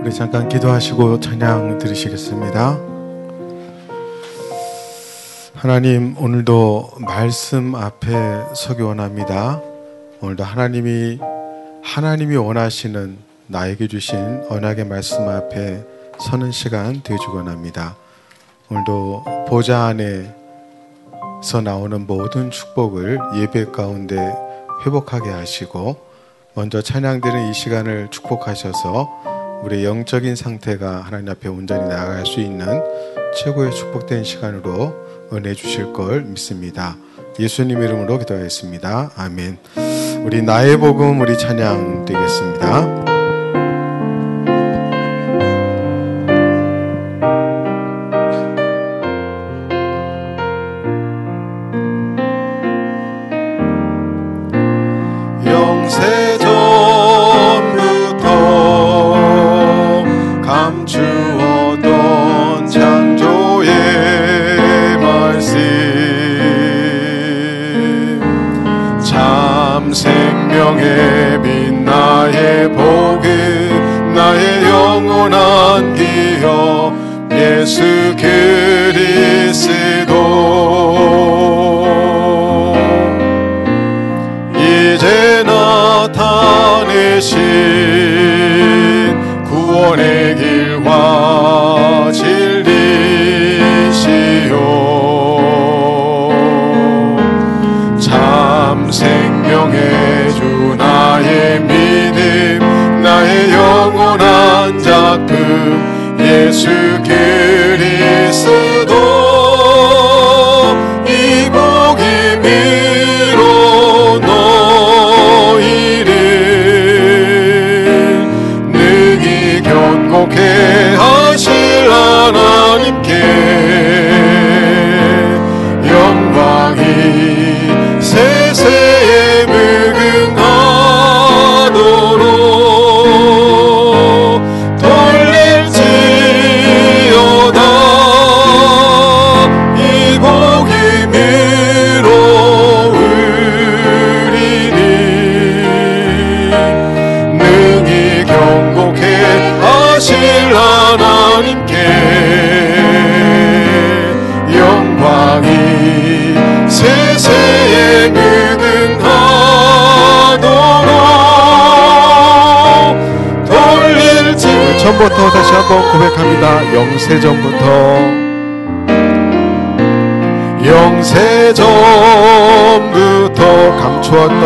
우리 잠깐 기도하시고 찬양 들으시겠습니다. 하나님 오늘도 말씀 앞에 서기 원합니다. 오늘도 하나님이 하나님이 원하시는 나에게 주신 언약의 말씀 앞에 서는 시간 되주기 원합니다. 오늘도 보좌 안에서 나오는 모든 축복을 예배 가운데 회복하게 하시고 먼저 찬양되는 이 시간을 축복하셔서 우리 영적인 상태가 하나님 앞에 온전히 나아갈 수 있는 최고의 축복된 시간으로 은혜 주실 걸 믿습니다. 예수님 이름으로 기도하겠습니다. 아멘. 우리 나의 복음 우리 찬양 드리겠습니다.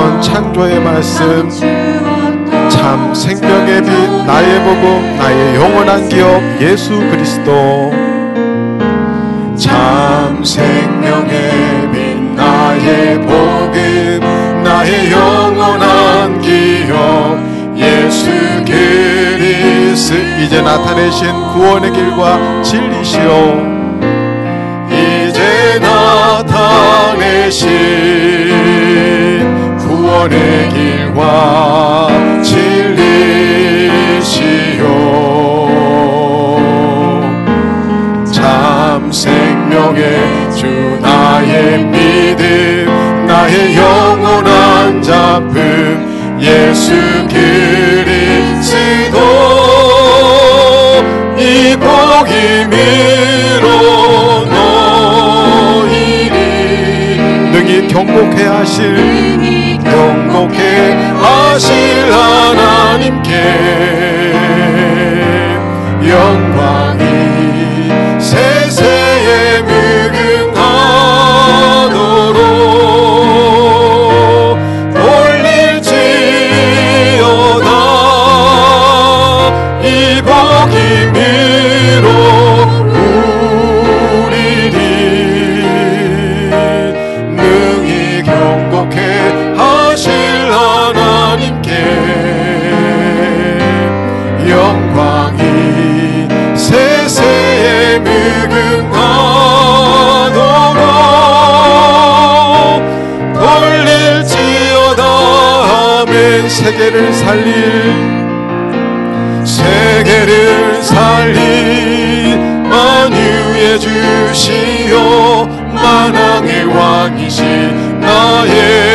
감추었던 창조의 말씀. 참 생명의 빛 나의 복음 나의 영원한 기업 예수 그리스도. 참 생명의 빛 나의 복음 나의 영원한 기업 예수 그리스. 이제 나타내신 구원의 길과 진리시오 이제 나타내신 구원의 길과 진리시오 참 생명의 주 나의 믿음 나의 영원한 작품 예수 그리스도. 이 복임으로 너희를 능히 경고케 하실 경고케 하실 하나님께 영광 세계를 살릴 세계를 살린 만유의 주시오. 만왕의 왕이신 나의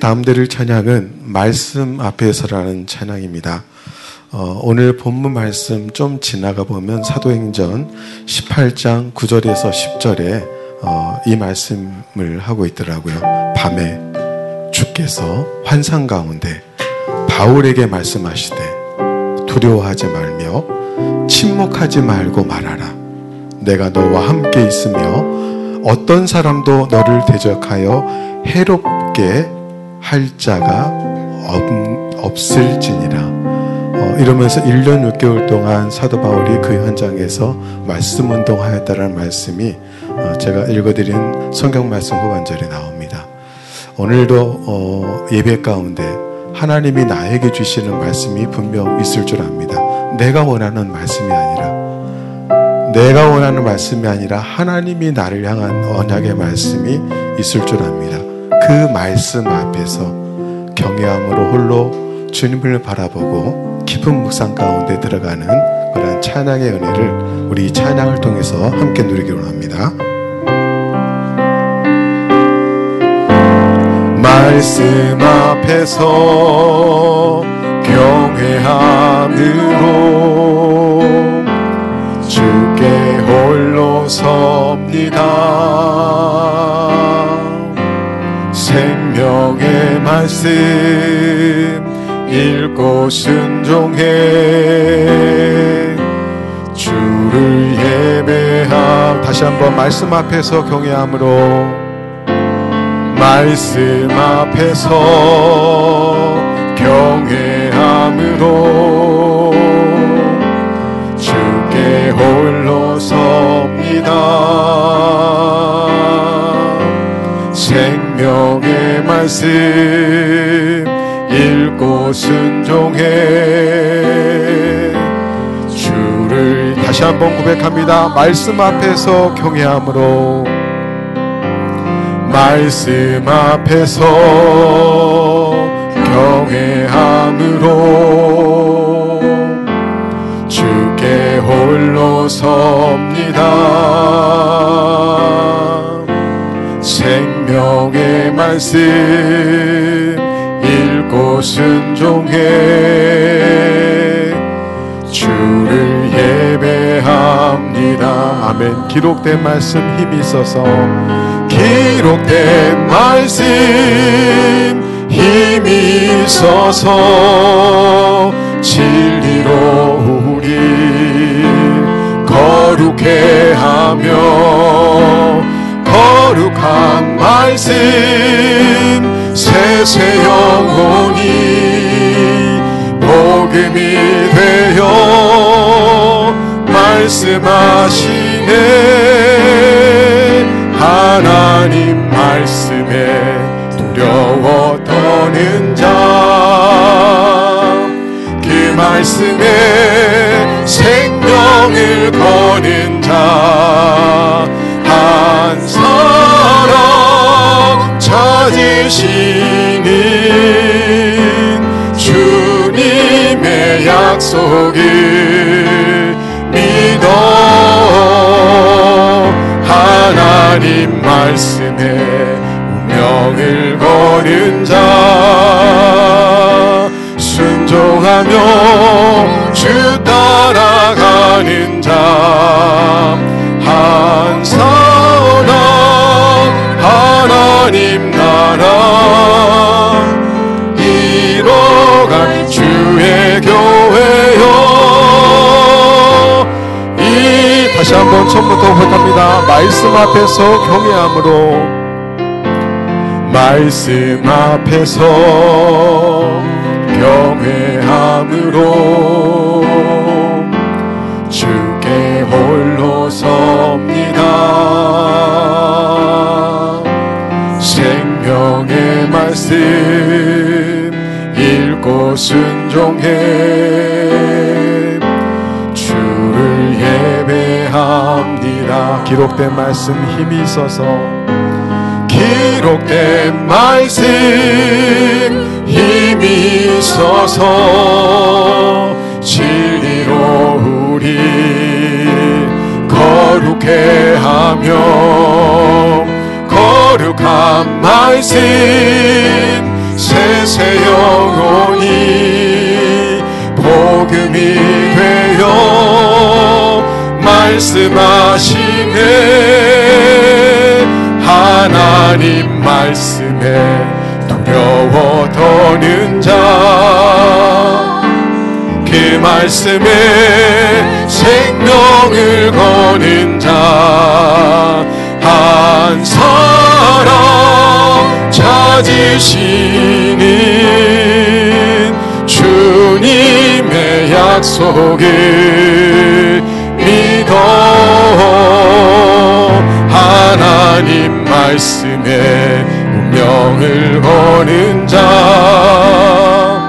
다음대를 찬양은 말씀 앞에서라는 찬양입니다. 어, 오늘 본문 말씀 좀 지나가 보면 사도행전 18장 9절에서 10절에 어, 이 말씀을 하고 있더라고요. 밤에 주께서 환상 가운데 바울에게 말씀하시되 두려워하지 말며 침묵하지 말고 말하라. 내가 너와 함께 있으며 어떤 사람도 너를 대적하여 해롭게 할 자가 없, 을지니라 어, 이러면서 1년 6개월 동안 사도 바울이 그 현장에서 말씀 운동하였다라는 말씀이 어, 제가 읽어드린 성경 말씀 후반절에 나옵니다. 오늘도 어, 예배 가운데 하나님이 나에게 주시는 말씀이 분명 있을 줄 압니다. 내가 원하는 말씀이 아니라 내가 원하는 말씀이 아니라 하나님이 나를 향한 언약의 말씀이 있을 줄 압니다. 그 말씀 앞에서 경외함으로 홀로 주님을 바라보고 깊은 묵상 가운데 들어가는 그런 찬양의 은혜를 우리 찬양을 통해서 함께 누리기로 합니다. 말씀 앞에서 경외함으로 주께 홀로 섭니다. 말씀 읽고 순종해 주를 예배함. 다시 한번 말씀 앞에서 경외함으로 말씀 앞에서 경외함으로 주께 홀로 섭니다. 생명의 말씀 읽고 순종해 주를 다시 한번 고백합니다. 말씀 앞에서 경외함으로 말씀 앞에서 경외함으로 주께 홀로 섭니다. 생 명의 말씀 읽고 순종해 주를 예배합니다. 아멘. 기록된 말씀 힘이 있어서. 기록된 말씀 힘이 있어서 진리로 우리 거룩해 하며 거룩한 말씀 세세 영혼이 복음이 되어 말씀하시네. 하나님 말씀에 두려워 떠는 자 그 말씀에 생명을 거는 자 찾으시는 주님의 약속을 믿어 하나님 말씀에 운명을 거는 자 순종하며 주 말씀 앞에서 경외함으로. 말씀 앞에서 경외함으로. 주께 홀로 섭니다. 생명의 말씀 읽고 순종해 합니다. 기록된 말씀 힘이 있어서. 기록된 말씀 힘이 있어서. 진리로 우리 거룩해 하며 거룩한 말씀 세세 영원히 복음이 되어 말씀하시네. 하나님 말씀에 두려워 떠는 자. 그 말씀에 생명을 거는 자. 한 사람 찾으시는 주님의 약속을 믿어. 하나님 말씀에 운명을 거는 자.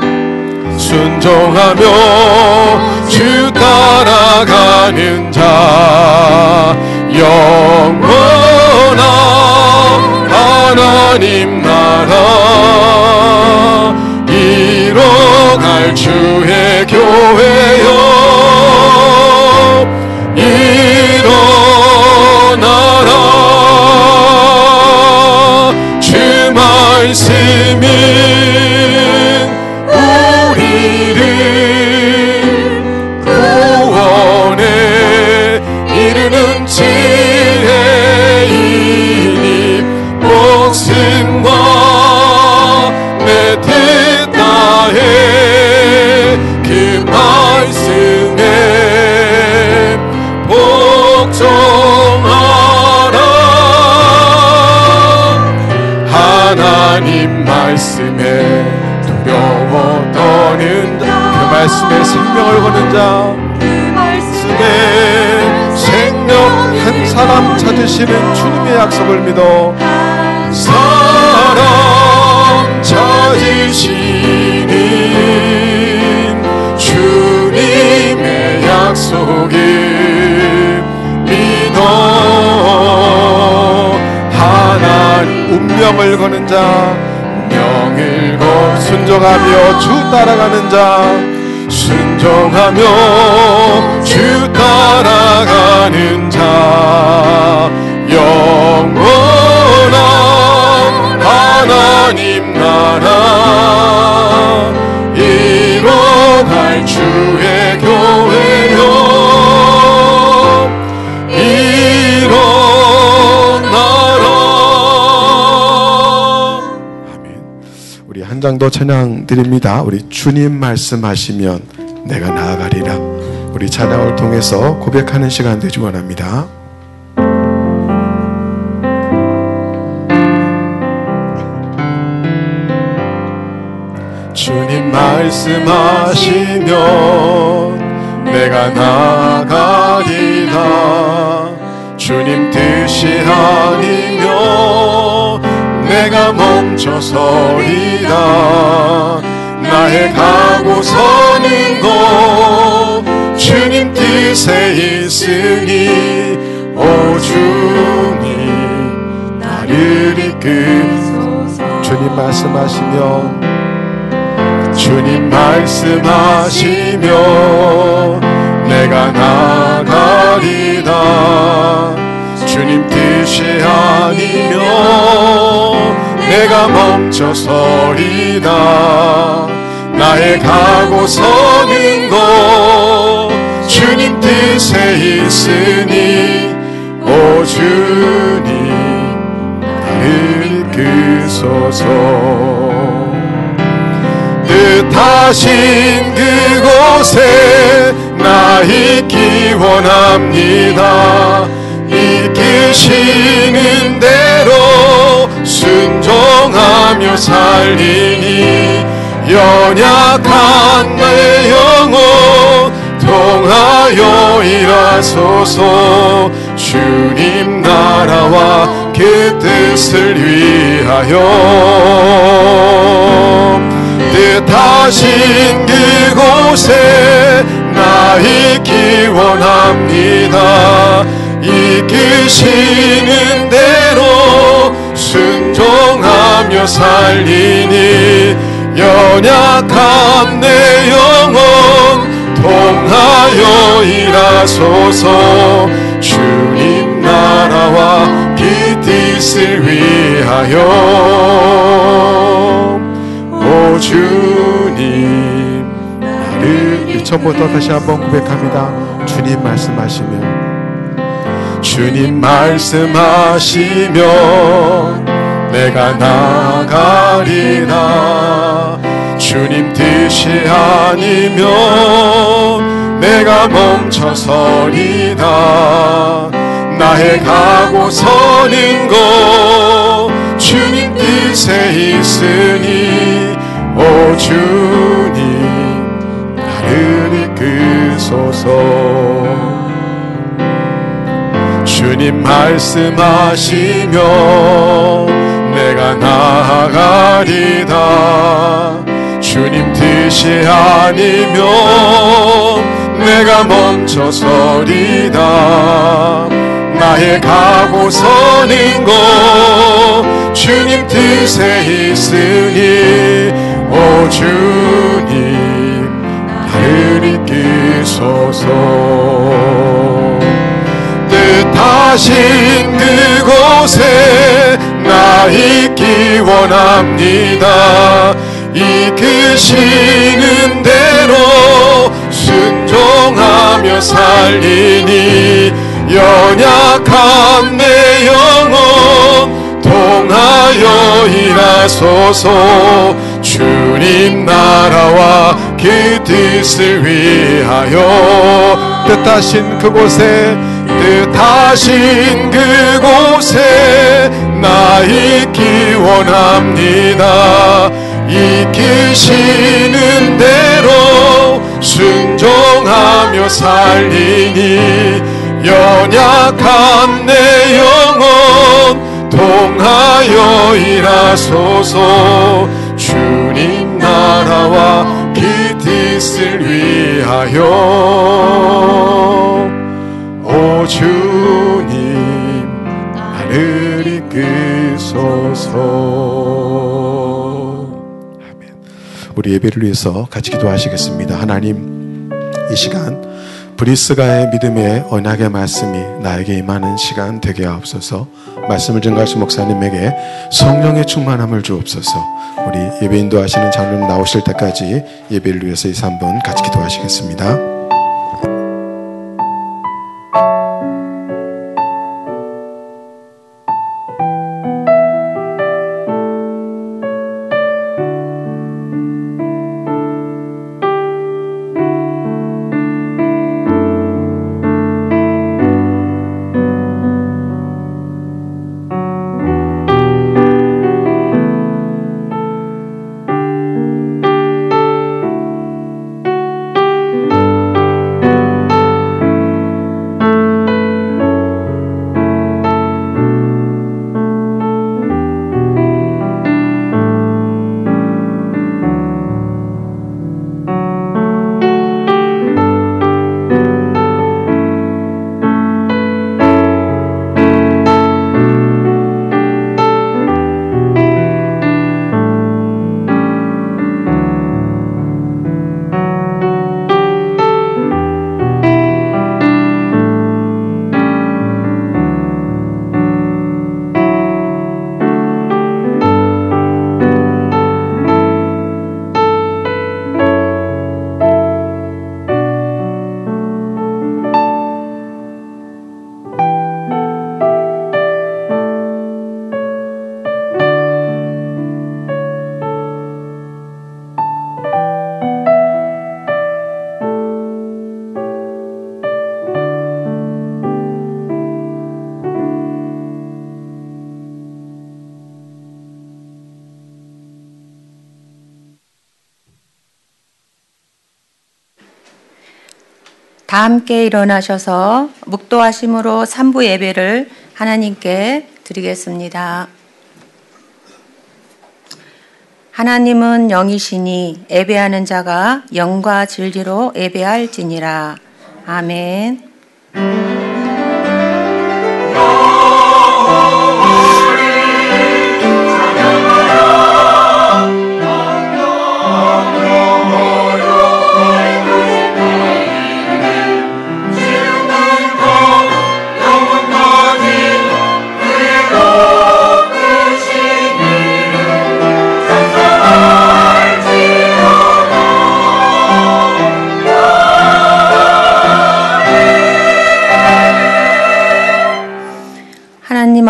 순종하며 주 따라가는 자. 영원한 하나님 나라 이뤄갈 주의 교회여 일어나라. 주 말씀이 하나님 말씀에 두려워 떠는 자. 그 말씀에 생명을 거는 자. 그 말씀에 내 생명 한 사람 찾으시는 주님의 약속을 믿어 사람 찾으시는 주님의 약속을 믿어 하나님 운명을 거는 자 운명을 거 순종하며 주 따라가는 자 순종하며 주 따라가는 자 영원한 하나님 나라 이뤄갈 주의 교회 더 찬양 드립니다. 우리 주님 말씀하시면 내가 나아가리라. 우리 찬양을 통해서 고백하는 시간 되기 원합니다. 주님 말씀하시면 내가 나가리라. 주님 뜻이 아니면 내가 멈춰서리라. 나의 가고 서는 것 주님 뜻에 있으니 오 주님 나를 이끌 주님 말씀하시면 주님 말씀하시며 내가 나가리다 주님 뜻이 아니며 내가 멈춰서리다. 나의 가고 서는 것 주님 뜻에 있으니 오 주님 나를 이끄소서. 뜻하신 그곳에 나 있기 원합니다 이끄시는 대로 순종하며 살리니 연약한 내 영혼 통하여 일하소서. 주님 나라와 그 뜻을 위하여 뜻하신 그곳에 나 있기 원합니다 이끄시는 대로 순종하며 살리니 연약한 내 영혼 통하여 일하소서. 주님 나라와 그 뜻을 위하여. 오 주님. 나를 처음부터 다시 한번 고백합니다. 주님 말씀하시면 주님 말씀하시면 내가 나가리라. 주님 뜻이 아니면 내가 멈춰서리다 나의 가고 서는 것 주님 뜻에 있으니 오 주님 나를 이끄소서 주님 말씀하시면 내가 나아가리다. 주님 뜻이 아니면 내가 멈춰 서리다. 나의 가고 서는 것 주님 뜻에 있으니 오 주님 나를 이끄소서 하신 그곳에 나 있기 원합니다. 이끄시는 대로 순종하며 살리니 연약한 내 영혼 통하여 일하소서. 주님 나라와 그 뜻을 위하여. 뜻하신 그곳에 뜻하신 그곳에 나 있기 원합니다. 이끄시는 대로 순종하며 살리니 연약한 내 영혼 통하여 일하소서. 주님 나라와 그 뜻을 위하여. 오 주님 나를 이끄소서 아멘. 우리 예배를 위해서 같이 기도하시겠습니다. 하나님 이 시간 브리스가의 믿음의 언약의 말씀이 나에게 임하는 시간 되게 하옵소서. 말씀을 증가하신 목사님에게 성령의 충만함을 주옵소서. 우리 예배 인도 하시는 장로님 나오실 때까지 예배를 위해서 이 3분 같이 기도하시겠습니다. 함께 일어나셔서 묵도하심으로 삼부 예배를 하나님께 드리겠습니다. 하나님은 영이시니 예배하는 자가 영과 진리로 예배할지니라. 아멘.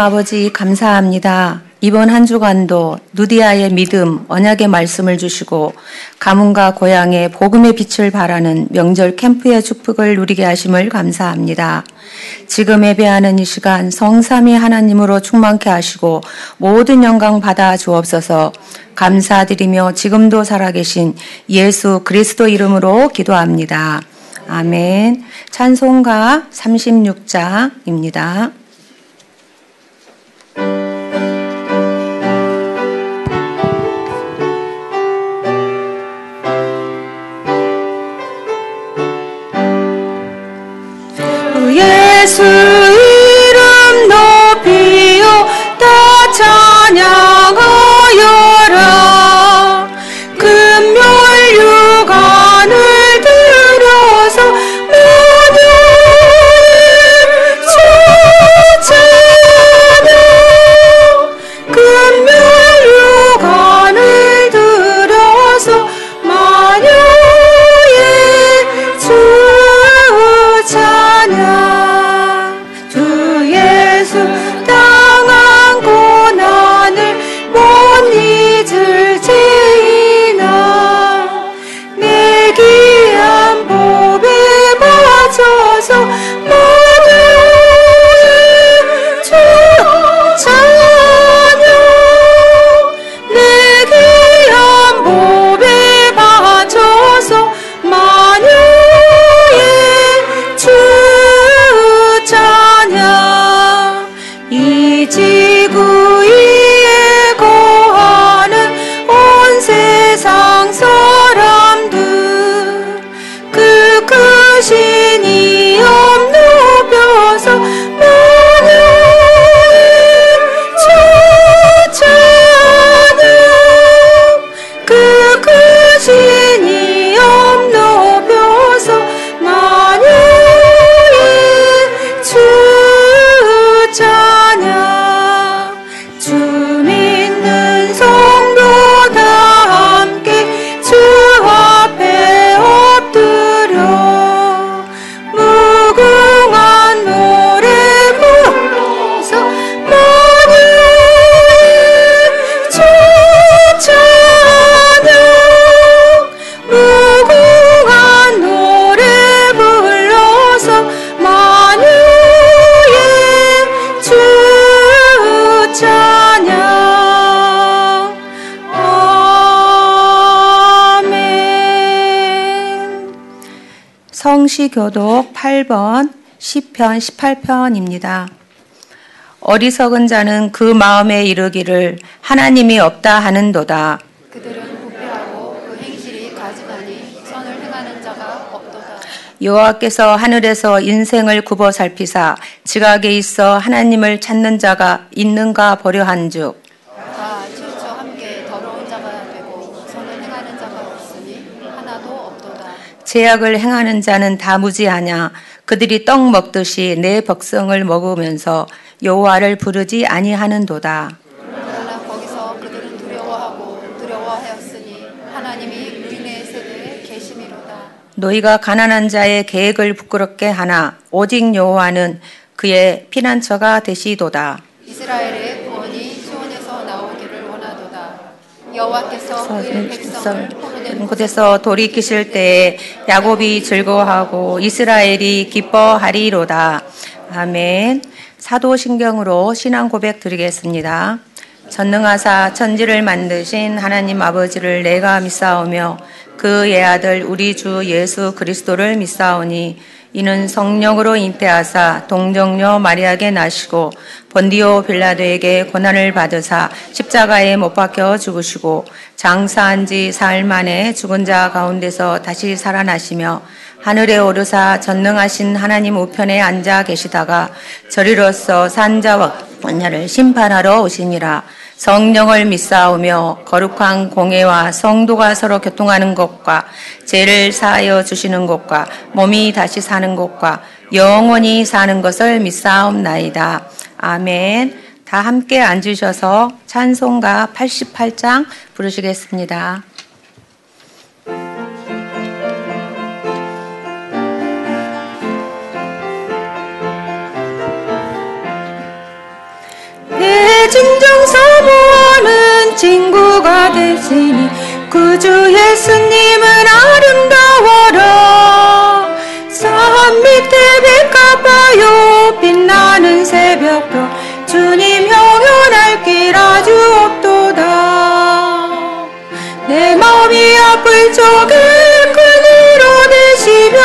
아버지 감사합니다. 이번 한 주간도 누디아의 믿음, 언약의 말씀을 주시고 가문과 고향에 복음의 빛을 발하는 명절 캠프의 축복을 누리게 하심을 감사합니다. 지금 예배하는 이 시간 성삼위 하나님으로 충만케 하시고 모든 영광 받아 주옵소서 감사드리며 지금도 살아계신 예수 그리스도 이름으로 기도합니다. 아멘. 찬송가 36장입니다. 예수 이름 높이요 다 찬양 성시교독 8번 10편 18편입니다. 어리석은 자는 그 마음에 이르기를 하나님이 없다 하는도다. 그들은 부패하고 그 행실이 가증하니 선을 행하는 자가 없도다. 여호와께서 하늘에서 인생을 굽어 살피사 지각에 있어 하나님을 찾는 자가 있는가 보려 한즉 다 치우쳐 함께 더러운 자가 되고 선을 행하는 자가 없으니 하나도 제약을 행하는 자는 다 무지하냐 그들이 떡 먹듯이 내 백성을 먹으면서 여호와를 부르지 아니하는도다. 그러나 거기서 그들은 두려워하고 두려워하였으니 하나님이 의인의 세대에 계심이로다. 너희가 가난한 자의 계획을 부끄럽게 하나 오직 여호와는 그의 피난처가 되시도다. 이스라엘의 구원이 시온에서 나오기를 원하도다. 여호와께서 백성을 포로된 곳에서 돌이키실 때에 야곱이 즐거워하고 이스라엘이 기뻐하리로다. 아멘. 사도신경으로 신앙 고백 드리겠습니다. 전능하사 천지를 만드신 하나님 아버지를 내가 믿사오며 그의 아들 우리 주 예수 그리스도를 믿사오니 이는 성령으로 잉태하사 동정녀 마리아에게 나시고 본디오 빌라도에게 고난을 받으사 십자가에 못 박혀 죽으시고 장사한 지 사흘 만에 죽은 자 가운데서 다시 살아나시며 하늘에 오르사 전능하신 하나님 우편에 앉아 계시다가 저리로서 산자와 원자를 심판하러 오시니라 성령을 믿사오며 거룩한 공예와 성도가 서로 교통하는 것과 죄를 사하여 주시는 것과 몸이 다시 사는 것과 영원히 사는 것을 믿사옵나이다. 아멘. 다 함께 앉으셔서 찬송가 88장 부르시겠습니다. 내 진정 사모하는 친구가 되시니 구주 예수님은 아름다워라. 산 밑에 백합하여 빛나는 새벽별 주님 형연할 길 아주 없도다. 내 마음이 아플 적에 그니로 되시며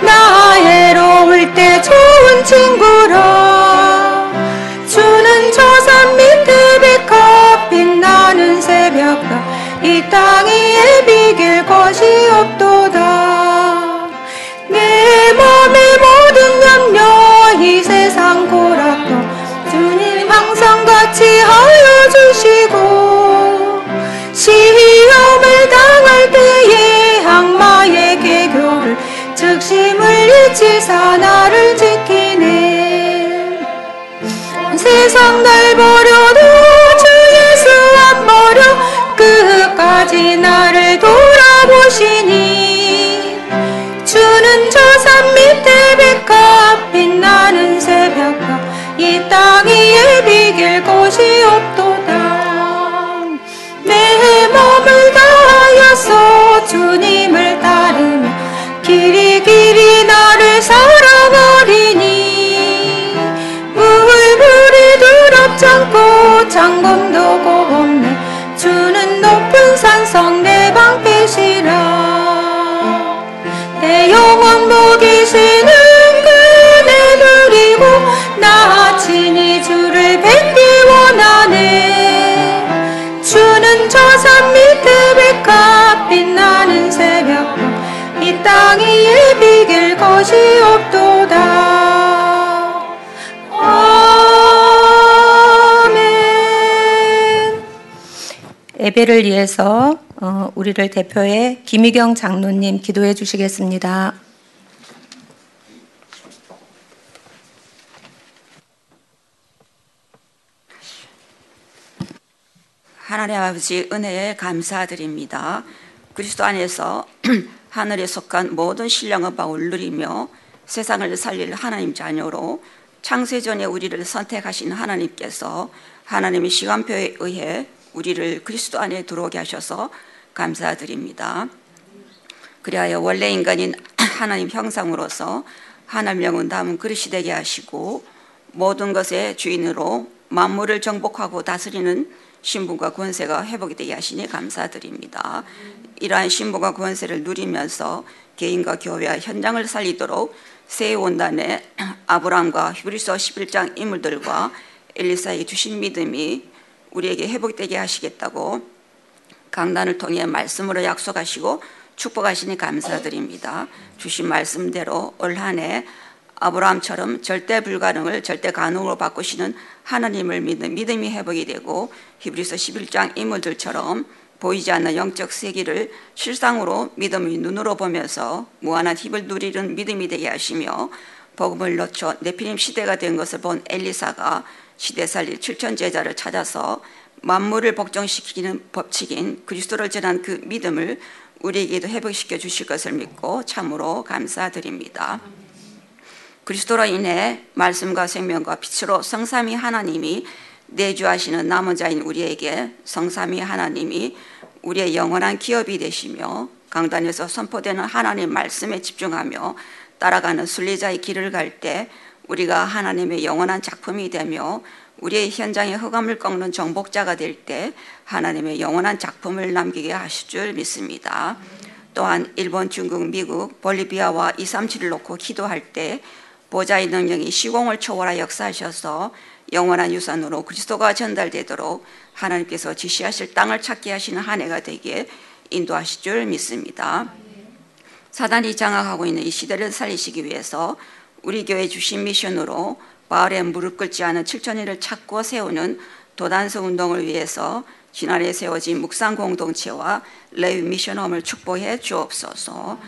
나 해로울 때 좋은 친구라 이 땅에 비길 것이 없도다. 내 맘의 모든 염려 이 세상 고락도 주님 항상 같이 하여 주시고 시험을 당할 때에 악마의 개교를 즉심을 잊히사 나를 지키네. 세상 날 버려도 끝까지 나를 돌아보시니 주는 저 산 밑에 백합 빛나는 새벽과 이 땅 위에 비길 곳이 없도다. 내 몸을 다하여서 주님을 따르며 길이 길이 나를 사랑하리니 물물이 두렵지 않고 높은 산 성내 방패시라 내 영원 목이시는 그네 누리고 나 친히 주를 뵙기 원하네. 주는 저 산 밑에 백합 빛나는 새벽. 이땅 위에 비길 것이 없도다 예배를 위해서 어, 우리를 대표해 김희경 장로님 기도해 주시겠습니다. 하나님 아버지 은혜에 감사드립니다. 그리스도 안에서 하늘에 속한 모든 신령한 바울 누리며 세상을 살릴 하나님 자녀로 창세전에 우리를 선택하신 하나님께서 하나님의 시간표에 의해 우리를 그리스도 안에 들어오게 하셔서 감사드립니다. 그리하여 원래 인간인 하나님 형상으로서 하나님 영은 담은 그릇이 되게 하시고 모든 것의 주인으로 만물을 정복하고 다스리는 신분과 권세가 회복이 되게 하시니 감사드립니다. 이러한 신분과 권세를 누리면서 개인과 교회와 현장을 살리도록 새 원단의 아브라함과 히브리서 11장 인물들과 엘리사에게 주신 믿음이 우리에게 회복되게 하시겠다고 강단을 통해 말씀으로 약속하시고 축복하시니 감사드립니다. 주신 말씀대로 올 한해 아브라함처럼 절대 불가능을 절대 가능으로 바꾸시는 하나님을 믿는 믿음이 회복이 되고 히브리서 11장 인물들처럼 보이지 않는 영적 세계를 실상으로 믿음의 눈으로 보면서 무한한 힘을 누리는 믿음이 되게 하시며 복음을 놓쳐 네피림 시대가 된 것을 본 엘리사가 시대 살릴 칠천 제자를 찾아서 만물을 복종시키는 법칙인 그리스도를 전한 그 믿음을 우리에게도 회복시켜 주실 것을 믿고 참으로 감사드립니다. 그리스도로 인해 말씀과 생명과 빛으로 성삼위 하나님이 내주하시는 남은 자인 우리에게 성삼위 하나님이 우리의 영원한 기업이 되시며 강단에서 선포되는 하나님 말씀에 집중하며 따라가는 순례자의 길을 갈때 우리가 하나님의 영원한 작품이 되며 우리의 현장의 흑암을 꺾는 정복자가 될 때 하나님의 영원한 작품을 남기게 하실 줄 믿습니다. 또한 일본, 중국, 미국, 볼리비아와 237을 놓고 기도할 때 보좌의 능력이 시공을 초월하 역사하셔서 영원한 유산으로 그리스도가 전달되도록 하나님께서 지시하실 땅을 찾게 하시는 한 해가 되기에 인도하실 줄 믿습니다. 사단이 장악하고 있는 이 시대를 살리시기 위해서 우리 교회 주신 미션으로 마을에 무릎 꿇지 않은 7천인을 찾고 세우는 도단성 운동을 위해서 지난해 세워진 묵상 공동체와 레위 미션홈을 축복해 주옵소서.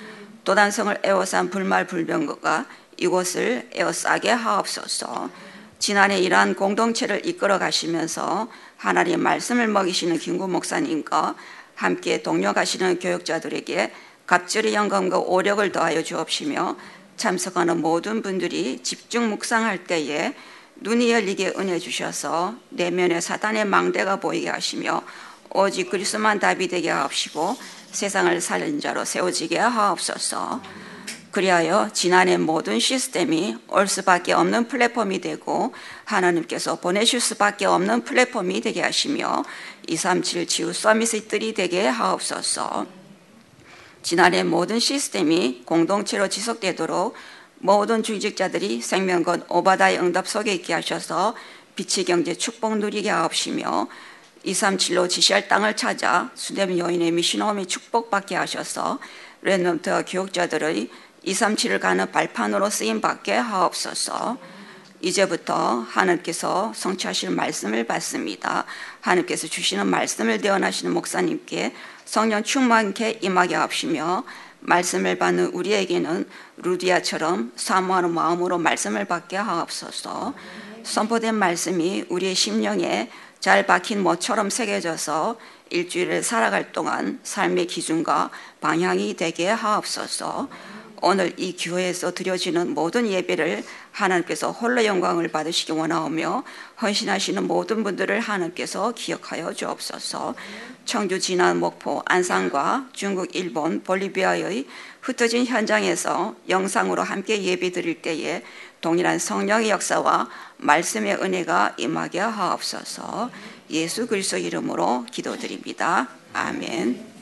도단성을 에워싼 불말 불병거가 이곳을 에워싸게 하옵소서. 지난해 이러한 공동체를 이끌어 가시면서 하나님의 말씀을 먹이시는 김구 목사님과 함께 동료 가시는 교육자들에게 갑절의 영감과 오력을 더하여 주옵시며 참석하는 모든 분들이 집중 묵상할 때에 눈이 열리게 은혜 주셔서 내면에 사단의 망대가 보이게 하시며 오직 그리스만 답이 되게 하옵시고 세상을 살린 자로 세워지게 하옵소서. 그리하여 지난해 모든 시스템이 올 수밖에 없는 플랫폼이 되고 하나님께서 보내실 수밖에 없는 플랫폼이 되게 하시며 237 치유 서밋의 뜰이 되게 하옵소서. 지난해 모든 시스템이 공동체로 지속되도록 모든 주직자들이 생명건 오바다의 응답 속에 있게 하셔서 빛의 경제 축복 누리게 하옵시며 237로 지시할 땅을 찾아 수렴 여인의 미신홈이 축복받게 하셔서 랜덤트와 교육자들의 237을 가는 발판으로 쓰임 받게 하옵소서. 이제부터 하나님께서 성취하실 말씀을 받습니다. 하나님께서 주시는 말씀을 대언하시는 목사님께 성령 충만케 임하게 하시며 말씀을 받는 우리에게는 루디아처럼 사모하는 마음으로 말씀을 받게 하옵소서. 선포된 말씀이 우리의 심령에 잘 박힌 모처럼 새겨져서 일주일을 살아갈 동안 삶의 기준과 방향이 되게 하옵소서. 오늘 이 교회에서 드려지는 모든 예배를 하나님께서 홀로 영광을 받으시기 원하오며 헌신하시는 모든 분들을 하나님께서 기억하여 주옵소서. 청주 진안 목포 안산과 중국 일본 볼리비아의 흩어진 현장에서 영상으로 함께 예배 드릴 때에 동일한 성령의 역사와 말씀의 은혜가 임하게 하옵소서. 예수 그리스도 이름으로 기도드립니다. 아멘.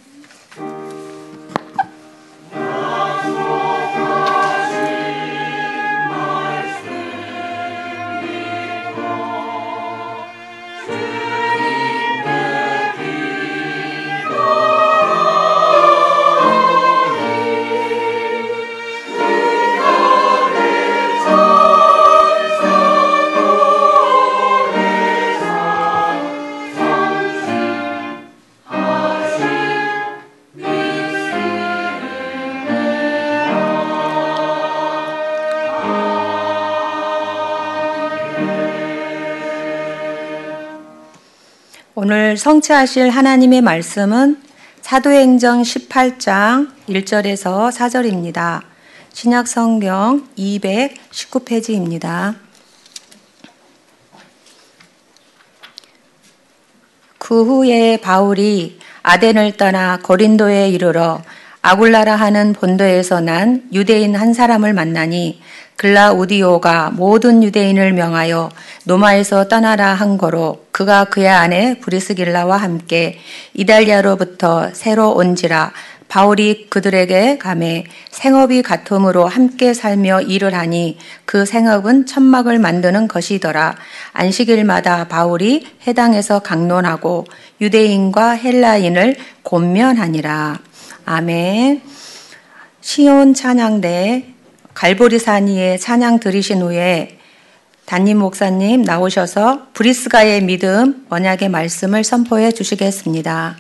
오늘 성취하실 하나님의 말씀은 사도행전 18장 1절에서 4절입니다. 신약 성경 219페이지입니다. 그 후에 바울이 아덴을 떠나 고린도에 이르러 아굴라라 하는 본도에서 난 유대인 한 사람을 만나니 글라우디오가 모든 유대인을 명하여 노마에서 떠나라 한 거로 그가 그의 아내 브리스길라와 함께 이달리아로부터 새로 온지라 바울이 그들에게 감해 생업이 같음으로 함께 살며 일을 하니 그 생업은 천막을 만드는 것이더라. 안식일마다 바울이 해당에서 강론하고 유대인과 헬라인을 곤면하니라. 아멘. 시온 찬양대 갈보리 산 위에 찬양 들으신 후에 담임 목사님 나오셔서 브리스가의 믿음 언약의 말씀을 선포해 주시겠습니다.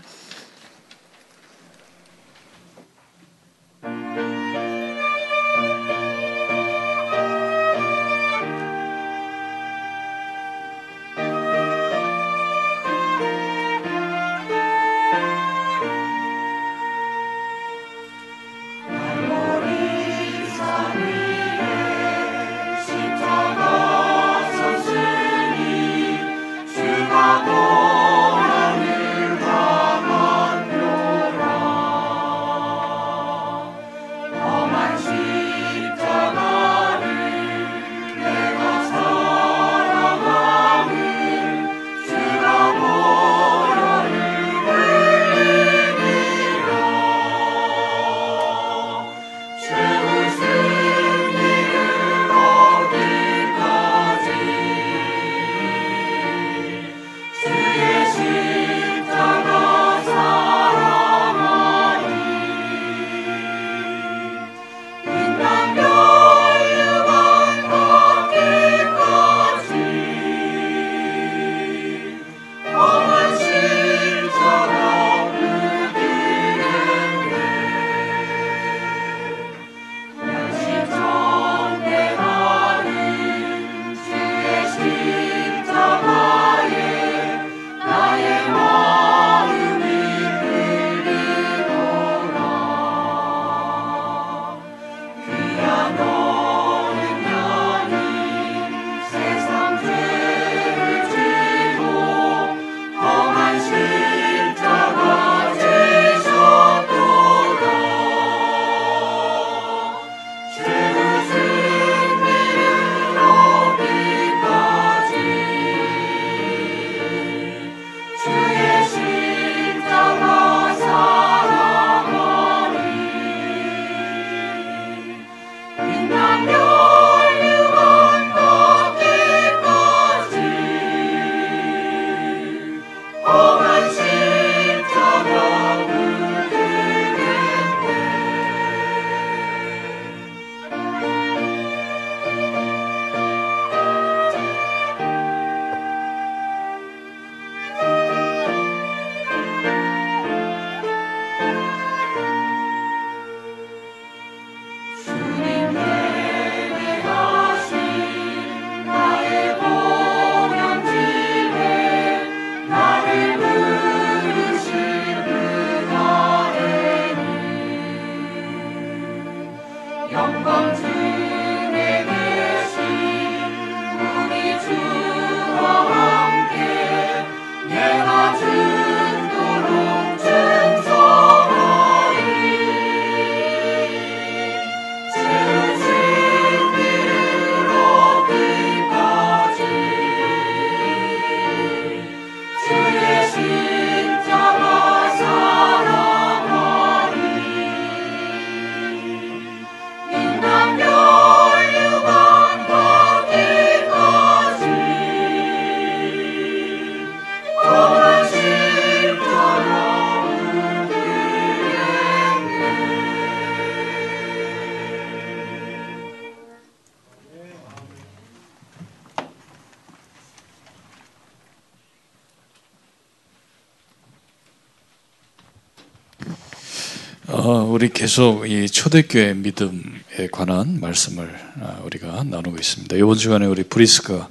우리 계속 이 초대교회 믿음에 관한 말씀을 아, 우리가 나누고 있습니다. 이번 주간에 우리 브리스가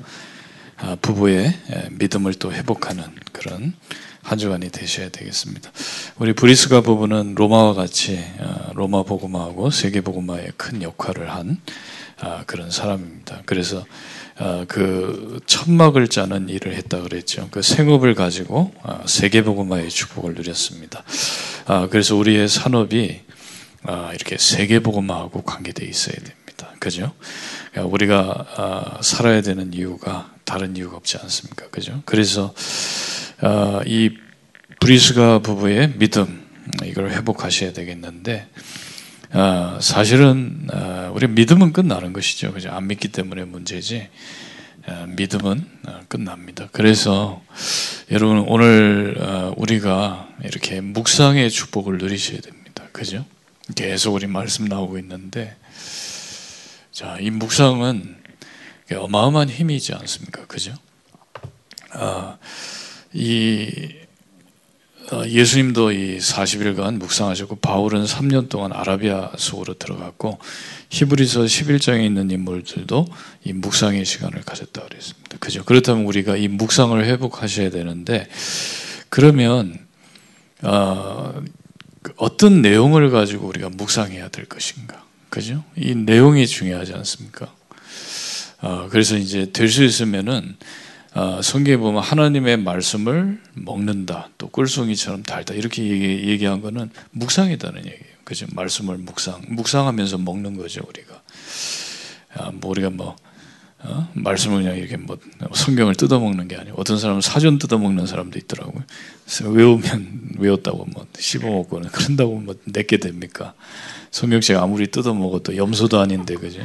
아, 부부의 믿음을 또 회복하는 그런 한 주간이 되셔야 되겠습니다. 우리 브리스가 부부는 로마와 같이 아, 로마 복음화하고 세계 복음화에 큰 역할을 한 그런 사람입니다. 그래서 그 천막을 짜는 일을 했다 그랬죠. 그 생업을 가지고 세계 복음화의 축복을 누렸습니다. 아, 그래서 우리의 산업이 아, 이렇게 세계복음화하고 관계되어 있어야 됩니다. 그죠? 그러니까 우리가 아, 살아야 되는 이유가 다른 이유가 없지 않습니까? 그죠? 그래서 이 브리스가 부부의 믿음 이걸 회복하셔야 되겠는데 사실은 우리 믿음은 끝나는 것이죠. 그죠? 안 믿기 때문에 문제지. 믿음은 끝납니다. 그래서 여러분 오늘 우리가 이렇게 묵상의 축복을 누리셔야 됩니다. 그죠? 계속 우리 말씀 나오고 있는데, 자, 이 묵상은 어마어마한 힘이지 않습니까? 그죠? 아, 이 어, 예수님도 이 40일간 묵상하셨고 바울은 3년 동안 아라비아 속으로 들어갔고 히브리서 11장에 있는 인물들도 이 묵상의 시간을 가졌다 그랬습니다. 그죠? 그렇다면 우리가 이 묵상을 회복하셔야 되는데 그러면 어, 어떤 내용을 가지고 우리가 묵상해야 될 것인가? 그죠? 이 내용이 중요하지 않습니까? 어, 그래서 이제 될 수 있으면은 어, 성경에 보면 하나님의 말씀을 먹는다, 또 꿀송이처럼 달다 이렇게 얘기, 한 거는 묵상이다는 얘기예요. 그죠? 말씀을 묵상, 묵상하면서 먹는 거죠 우리가. 아, 뭐 우리가 뭐 어? 말씀을 그냥 이렇게 뭐 성경을 뜯어먹는 게 아니고 어떤 사람은 사전 뜯어먹는 사람도 있더라고요. 외우면 외웠다고 뭐 씹어먹고는 그런다고 뭐 내게 됩니까? 성경책 아무리 뜯어먹어도 염소도 아닌데 그죠?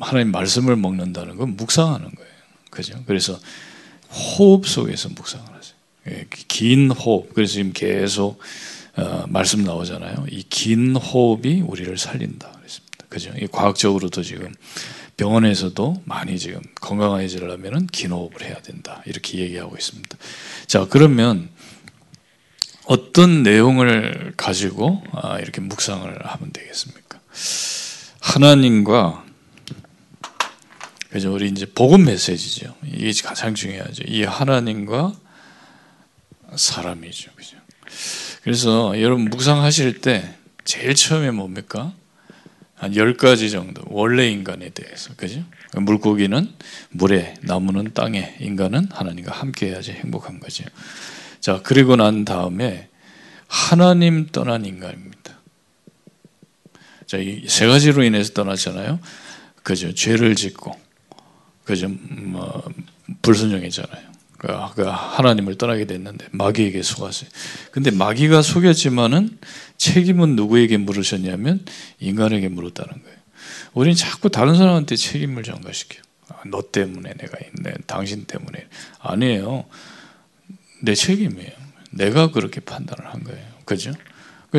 하나님 말씀을 먹는다는 건 묵상하는 거예요. 그죠? 그래서 호흡 속에서 묵상을 하세요. 예, 긴 호흡. 그래서 지금 계속 어, 말씀 나오잖아요. 이 긴 호흡이 우리를 살린다. 그랬습니다. 그죠? 이 과학적으로도 지금 병원에서도 많이 지금 건강해지려면 긴 호흡을 해야 된다. 이렇게 얘기하고 있습니다. 자, 그러면 어떤 내용을 가지고 아, 이렇게 묵상을 하면 되겠습니까? 하나님과 그죠? 우리 이제 복음 메시지죠. 이게 가장 중요하죠. 이 하나님과 사람이죠. 그죠? 그래서 여러분 묵상하실 때 제일 처음에 뭡니까? 한 10가지 정도 원래 인간에 대해서 그죠? 물고기는 물에 나무는 땅에 인간은 하나님과 함께 해야지 행복한 거죠. 자, 그리고 난 다음에 하나님 떠난 인간입니다. 자, 이 세 가지로 인해서 떠났잖아요. 그죠? 죄를 짓고 그죠? 뭐, 불순종했잖아요. 그, 그 하나님을 떠나게 됐는데 마귀에게 속았어요. 근데 마귀가 속였지만은 책임은 누구에게 물으셨냐면 인간에게 물었다는 거예요. 우리는 자꾸 다른 사람한테 책임을 전가시켜. 아, 너 때문에 내가 있네. 당신 때문에 아니에요. 내 책임이에요. 내가 그렇게 판단을 한 거예요. 그죠?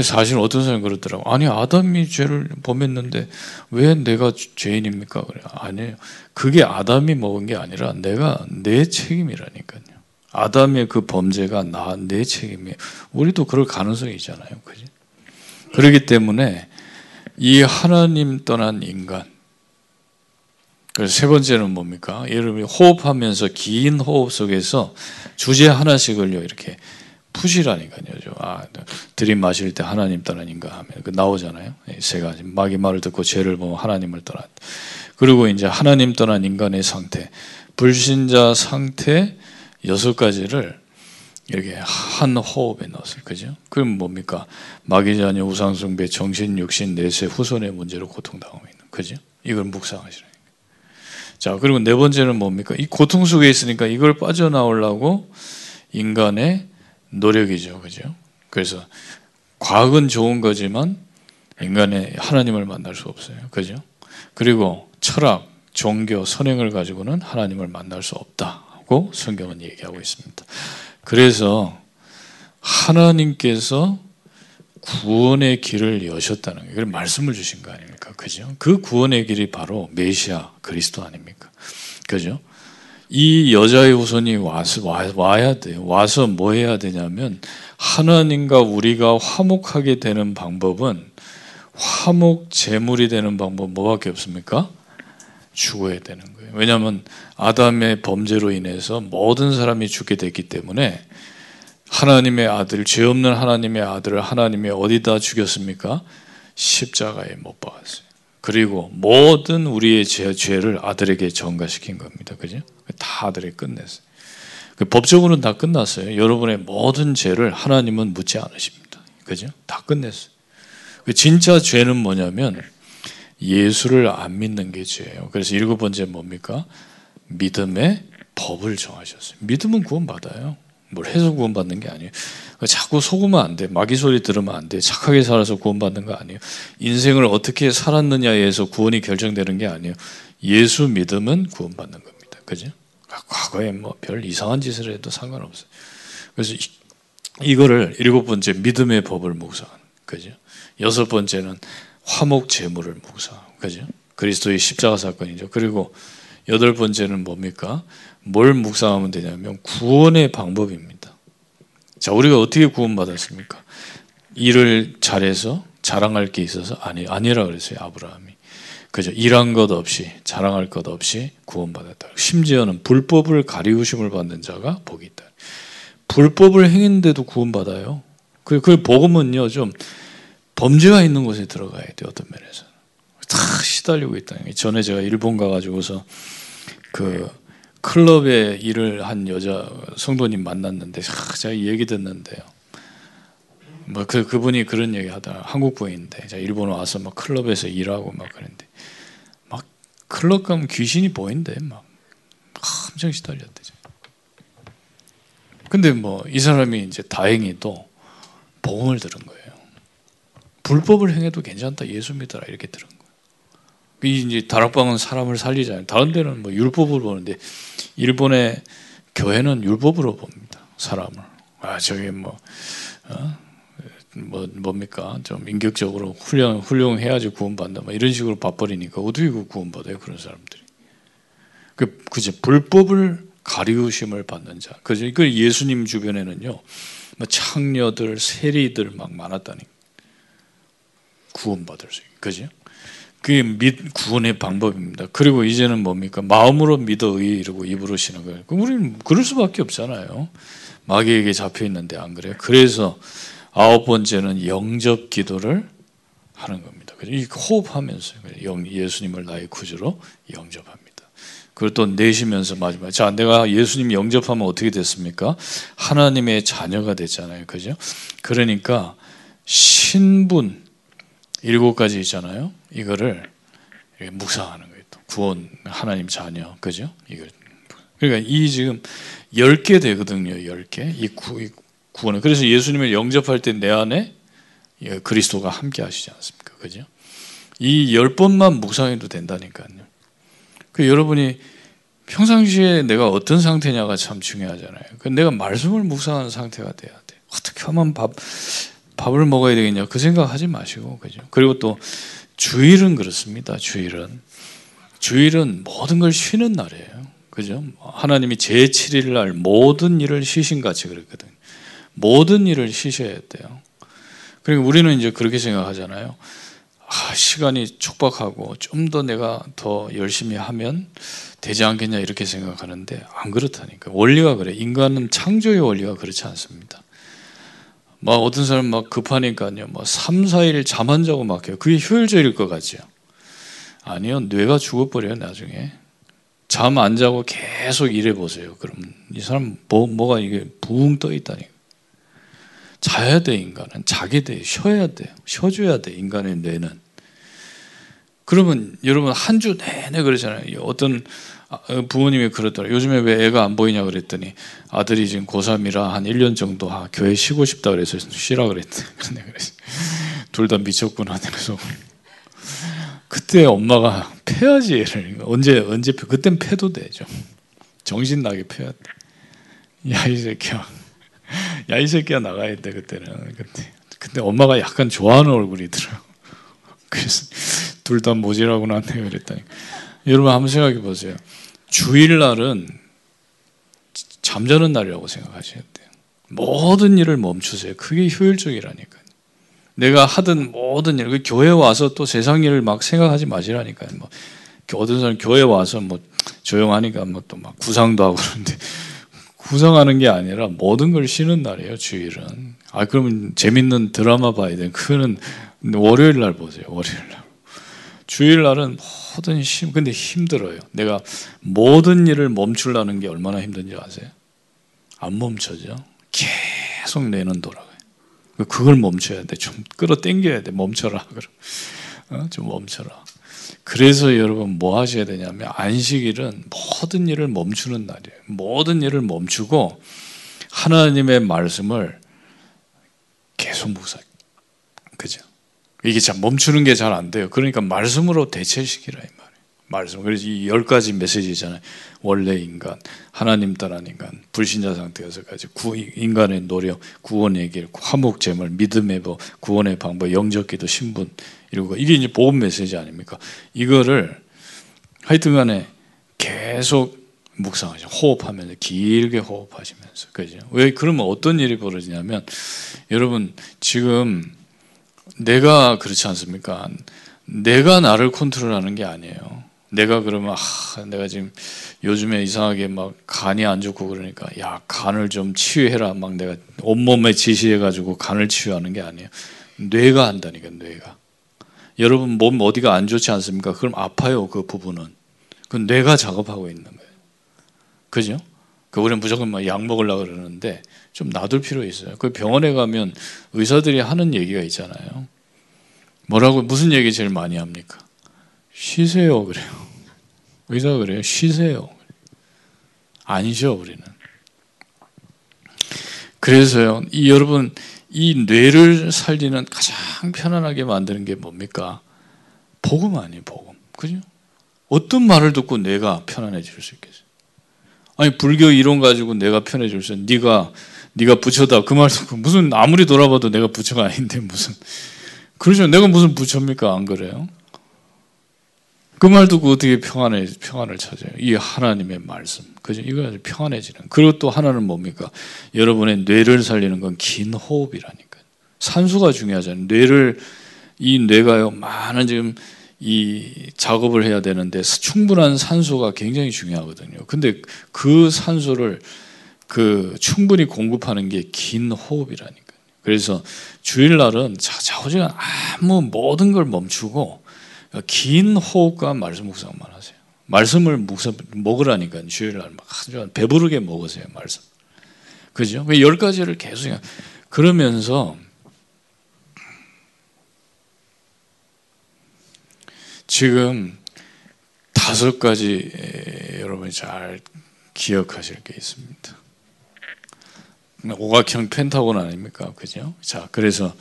사실 어떤 사람이 그러더라고. 아니 아담이 죄를 범했는데 왜 내가 죄인입니까? 그래. 아니에요. 그게 아담이 먹은 게 아니라 내가 내 책임이라니까요. 아담의 그 범죄가 나 내 책임이에요. 우리도 그럴 가능성이 있잖아요. 그지? 그렇기 때문에 이 하나님 떠난 인간. 그래서 세 번째는 뭡니까? 여러분이 호흡하면서 긴 호흡 속에서 주제 하나씩을요 이렇게 푸시라니까요. 아, 들이마실 때 하나님 떠나인가 하면 그 나오잖아요. 세 가지. 마귀 말을 듣고 죄를 보면 하나님을 떠나. 그리고 이제 하나님 떠난 인간의 상태, 불신자 상태 여섯 가지를 이렇게 한 호흡에 넣었어요. 그죠? 그럼 뭡니까? 마귀 자녀 우상숭배, 정신, 육신, 내세, 후손의 문제로 고통당하고 있는. 그죠? 이걸 묵상하시라니까. 자, 그리고 네 번째는 뭡니까? 이 고통 속에 있으니까 이걸 빠져나오려고 인간의 노력이죠. 그죠? 그래서 과학은 좋은 거지만 인간의 하나님을 만날 수 없어요. 그죠? 그리고 철학, 종교, 선행을 가지고는 하나님을 만날 수 없다고 성경은 얘기하고 있습니다. 그래서 하나님께서 구원의 길을 여셨다는 걸 말씀을 주신 거 아닙니까? 그죠? 그 구원의 길이 바로 메시아 그리스도 아닙니까? 그죠? 이 여자의 후손이 와서 와, 와야 돼요. 와서 뭐 해야 되냐면 하나님과 우리가 화목하게 되는 방법은 화목 제물이 되는 방법 뭐밖에 없습니까? 죽어야 되는 거예요. 왜냐하면 아담의 범죄로 인해서 모든 사람이 죽게 됐기 때문에 하나님의 아들, 죄 없는 하나님의 아들을 하나님이 어디다 죽였습니까? 십자가에 못 박았어요. 그리고 모든 우리의 죄, 죄를 아들에게 전가시킨 겁니다. 그죠? 다 아들에 끝냈어요. 그 법적으로는 다 끝났어요. 여러분의 모든 죄를 하나님은 묻지 않으십니다. 그죠? 다 끝냈어요. 그 진짜 죄는 뭐냐면 예수를 안 믿는 게 죄예요. 그래서 일곱 번째 뭡니까? 믿음의 법을 정하셨어요. 믿음은 구원받아요. 뭘 해서 구원받는 게 아니에요. 자꾸 속으면 안 돼. 마귀 소리 들으면 안 돼. 착하게 살아서 구원받는 거 아니에요. 인생을 어떻게 살았느냐에서 구원이 결정되는 게 아니에요. 예수 믿음은 구원받는 겁니다. 그죠? 과거에 뭐 별 이상한 짓을 해도 상관없어요. 그래서 이, 이거를 일곱 번째 믿음의 법을 묵상하는 그죠? 여섯 번째는 화목 제물을 묵상하고 그죠? 그리스도의 십자가 사건이죠. 그리고 여덟 번째는 뭡니까? 뭘 묵상하면 되냐면 구원의 방법입니다. 자, 우리가 어떻게 구원받았습니까? 일을 잘해서 자랑할 게 있어서 아니 아니라 그랬어요 아브라함이. 그죠? 일한 것 없이 자랑할 것 없이 구원받았다. 심지어는 불법을 가리우심을 받는 자가 복이 있다. 불법을 행했는데도 구원받아요. 그, 그 복음은요 좀 범죄가 있는 곳에 들어가야 돼요 어떤 면에서. 다 시달리고 있다. 전에 제가 일본 가가지고서 그 클럽에 일을 한 여자 성도님 만났는데 제가 얘기 듣는데요. 뭐 그 그분이 그런 얘기 하다 한국 분인데 제가 일본 와서 막 클럽에서 일하고 막 그랬는데 막 클럽 가면 귀신이 보인대 막 엄청 시달렸대. 근데 뭐 이 사람이 이제 다행히도 복음을 들은 거예요. 불법을 행해도 괜찮다 예수 믿어라 이렇게 들은. 이 이제 다락방은 사람을 살리잖아요. 다른 데는 뭐 율법으로 보는데 일본의 교회는 율법으로 봅니다. 사람을. 아 저기 뭐, 어? 뭐 뭡니까 좀 인격적으로 훌륭 훌륭해야지 구원받는다. 뭐 이런 식으로 봐버리니까 어떻게 그 구원받아요 그런 사람들이. 그 그제 불법을 가리우심을 받는 자. 그죠? 그 예수님 주변에는요, 뭐 창녀들, 세리들 막 많았다니. 구원받을 수 있게. 그죠? 그게 믿, 구원의 방법입니다. 그리고 이제는 뭡니까? 마음으로 믿어 의 이러고 입으로 신는 거예요. 그럼 우리는 그럴 수밖에 없잖아요. 마귀에게 잡혀 있는데 안 그래요? 그래서 아홉 번째는 영접 기도를 하는 겁니다. 이 호흡하면서 예수님을 나의 구주로 영접합니다. 그걸 또 내쉬면서 마지막 자 내가 예수님 영접하면 어떻게 됐습니까? 하나님의 자녀가 됐잖아요, 그죠? 그러니까 신분 일곱 가지 있잖아요. 이거를 묵상하는 거예요. 또 구원 하나님 자녀, 그죠? 이걸 그러니까 이 지금 열 개 되거든요, 열 개. 이 구, 구원은 그래서 예수님을 영접할 때 내 안에 그리스도가 함께 하시지 않습니까, 그죠? 이 열 번만 묵상해도 된다니까요. 그 여러분이 평상시에 내가 어떤 상태냐가 참 중요하잖아요. 그 내가 말씀을 묵상하는 상태가 돼야 돼. 어떻게 하면 밥 밥을 먹어야 되겠냐 그 생각하지 마시고 그죠. 그리고 또 주일은 그렇습니다. 주일은 주일은 모든 걸 쉬는 날이에요. 그죠? 하나님이 제 7일 날 모든 일을 쉬신 같이 그랬거든. 모든 일을 쉬셔야 돼요. 그리고 우리는 이제 그렇게 생각하잖아요. 아, 시간이 촉박하고 좀 더 내가 더 열심히 하면 되지 않겠냐 이렇게 생각하는데 안 그렇다니까. 원리가 그래. 인간은 창조의 원리가 그렇지 않습니다. 막 어떤 사람 막 급하니까요. 뭐 3, 4일 잠 안 자고 막 해요. 그게 효율적일 것 같죠. 아니요. 뇌가 죽어버려요, 나중에. 잠 안 자고 계속 일해 보세요. 그럼 이 사람 뭐, 뭐가 이게 붕 떠 있다니까. 자야 돼 인간은 자게 돼 쉬어야 돼 쉬어 줘야 돼 인간의 뇌는 그러면 여러분 한 주 내내 그러잖아요 어떤 아, 부모님이 그러더라 요즘에 왜 애가 안 보이냐? 그랬더니 아들이 지금 고3이라 한 1년 정도 아, 교회 쉬고 싶다 그래서 쉬라 그랬대. 둘다 미쳤구나. 그래서 그때 엄마가 패야지 얘를. 언제 언제 그땐 패도 되죠 정신 나게 패야 돼 야 이 새끼야. 야, 이 새끼야 나가야 돼, 그때는. 근데, 근데 엄마가 약간 좋아하는 얼굴이더라고. 그래서 둘다 났네요, 그랬더니. 여러분 한번 생각해 보세요. 주일날은 잠자는 날이라고 생각하셔야 돼요. 모든 일을 멈추세요. 그게 효율적이라니까요. 내가 하던 모든 일, 그 교회 와서 또 세상 일을 막 생각하지 마시라니까요. 뭐 어떤 사람 교회 와서 뭐 조용하니까 뭐 또 막 구상도 하고 그러는데 구상하는 게 아니라 모든 걸 쉬는 날이에요. 주일은. 아 그러면 재밌는 드라마 봐야 돼. 그거는 월요일 날 보세요. 월요일 날. 주일 날은 모든 힘 근데 힘들어요. 내가 모든 일을 멈추려는 게 얼마나 힘든지 아세요? 안 멈춰져. 계속 내는 돌아가요. 그걸 멈춰야 돼. 좀 끌어당겨야 돼. 멈춰라. 어? 좀 멈춰라. 그래서 여러분 뭐 하셔야 되냐면 안식일은 모든 일을 멈추는 날이에요. 모든 일을 멈추고 하나님의 말씀을 계속 묵상. 이게 참 멈추는 게 잘 안 돼요. 그러니까 말씀으로 대체시키라 이 말이에요. 말씀. 그래서 이 열 가지 메시지잖아요. 원래 인간, 하나님 따른 인간, 불신자 상태에서까지 구, 인간의 노력, 구원의 길, 화목 제물, 믿음의 법, 구원의 방법, 영적 기도, 신분 이러고 이게 이제 복음 메시지 아닙니까? 이거를 하여튼간에 계속 묵상하죠. 호흡하면서 길게 호흡하시면서 그죠? 왜 그러면 어떤 일이 벌어지냐면 여러분 지금 내가 그렇지 않습니까? 내가 나를 컨트롤하는 게 아니에요. 내가 그러면 아, 내가 지금 요즘에 이상하게 막 간이 안 좋고 그러니까 야 간을 좀 치유해라 막 내가 온몸에 지시해 가지고 간을 치유하는 게 아니에요. 뇌가 한다니까 뇌가. 여러분 몸 어디가 안 좋지 않습니까? 그럼 아파요 그 부분은. 그 뇌가 작업하고 있는 거예요. 그죠? 그 우리는 무조건 막 약 먹으려고 그러는데 좀 놔둘 필요 있어요. 그 병원에 가면 의사들이 하는 얘기가 있잖아요. 뭐라고 무슨 얘기 제일 많이 합니까? 쉬세요 그래요. 의사가 그래요. 쉬세요. 아니죠 우리는. 그래서요, 이 여러분 이 뇌를 살리는 가장 편안하게 만드는 게 뭡니까? 복음 아니에요, 복음. 그죠? 어떤 말을 듣고 뇌가 편안해질 수 있겠어요? 아니 불교 이론 가지고 내가 편해질 수. 네가 네가 부처다 그말 듣고 무슨 아무리 돌아봐도 내가 부처가 아닌데 무슨 그러죠. 내가 무슨 부처입니까? 안 그래요? 그말 듣고 어떻게 평안해 평안을 찾아요? 이 하나님의 말씀. 그죠? 이거 아주 평안해지는. 그리고 또 하나는 뭡니까? 여러분의 뇌를 살리는 건 긴 호흡이라니까. 산수가 중요하잖아요. 뇌를 이 뇌가요 많은 지금 이 작업을 해야 되는데 충분한 산소가 굉장히 중요하거든요. 근데 그 산소를 그 충분히 공급하는 게 긴 호흡이라니까요. 그래서 주일날은 자자오지간 아무 모든 걸 멈추고 긴 호흡과 말씀 묵상만 하세요. 말씀을 묵상 먹으라니까 주일날 막 아주 배부르게 먹으세요 말씀. 그죠? 열 가지를 계속 그러면서 지금 다섯 가지 여러분이 잘 기억하실 게 있습니다. 오각형 펜타곤 아닙니까? 그죠? 자, 그래서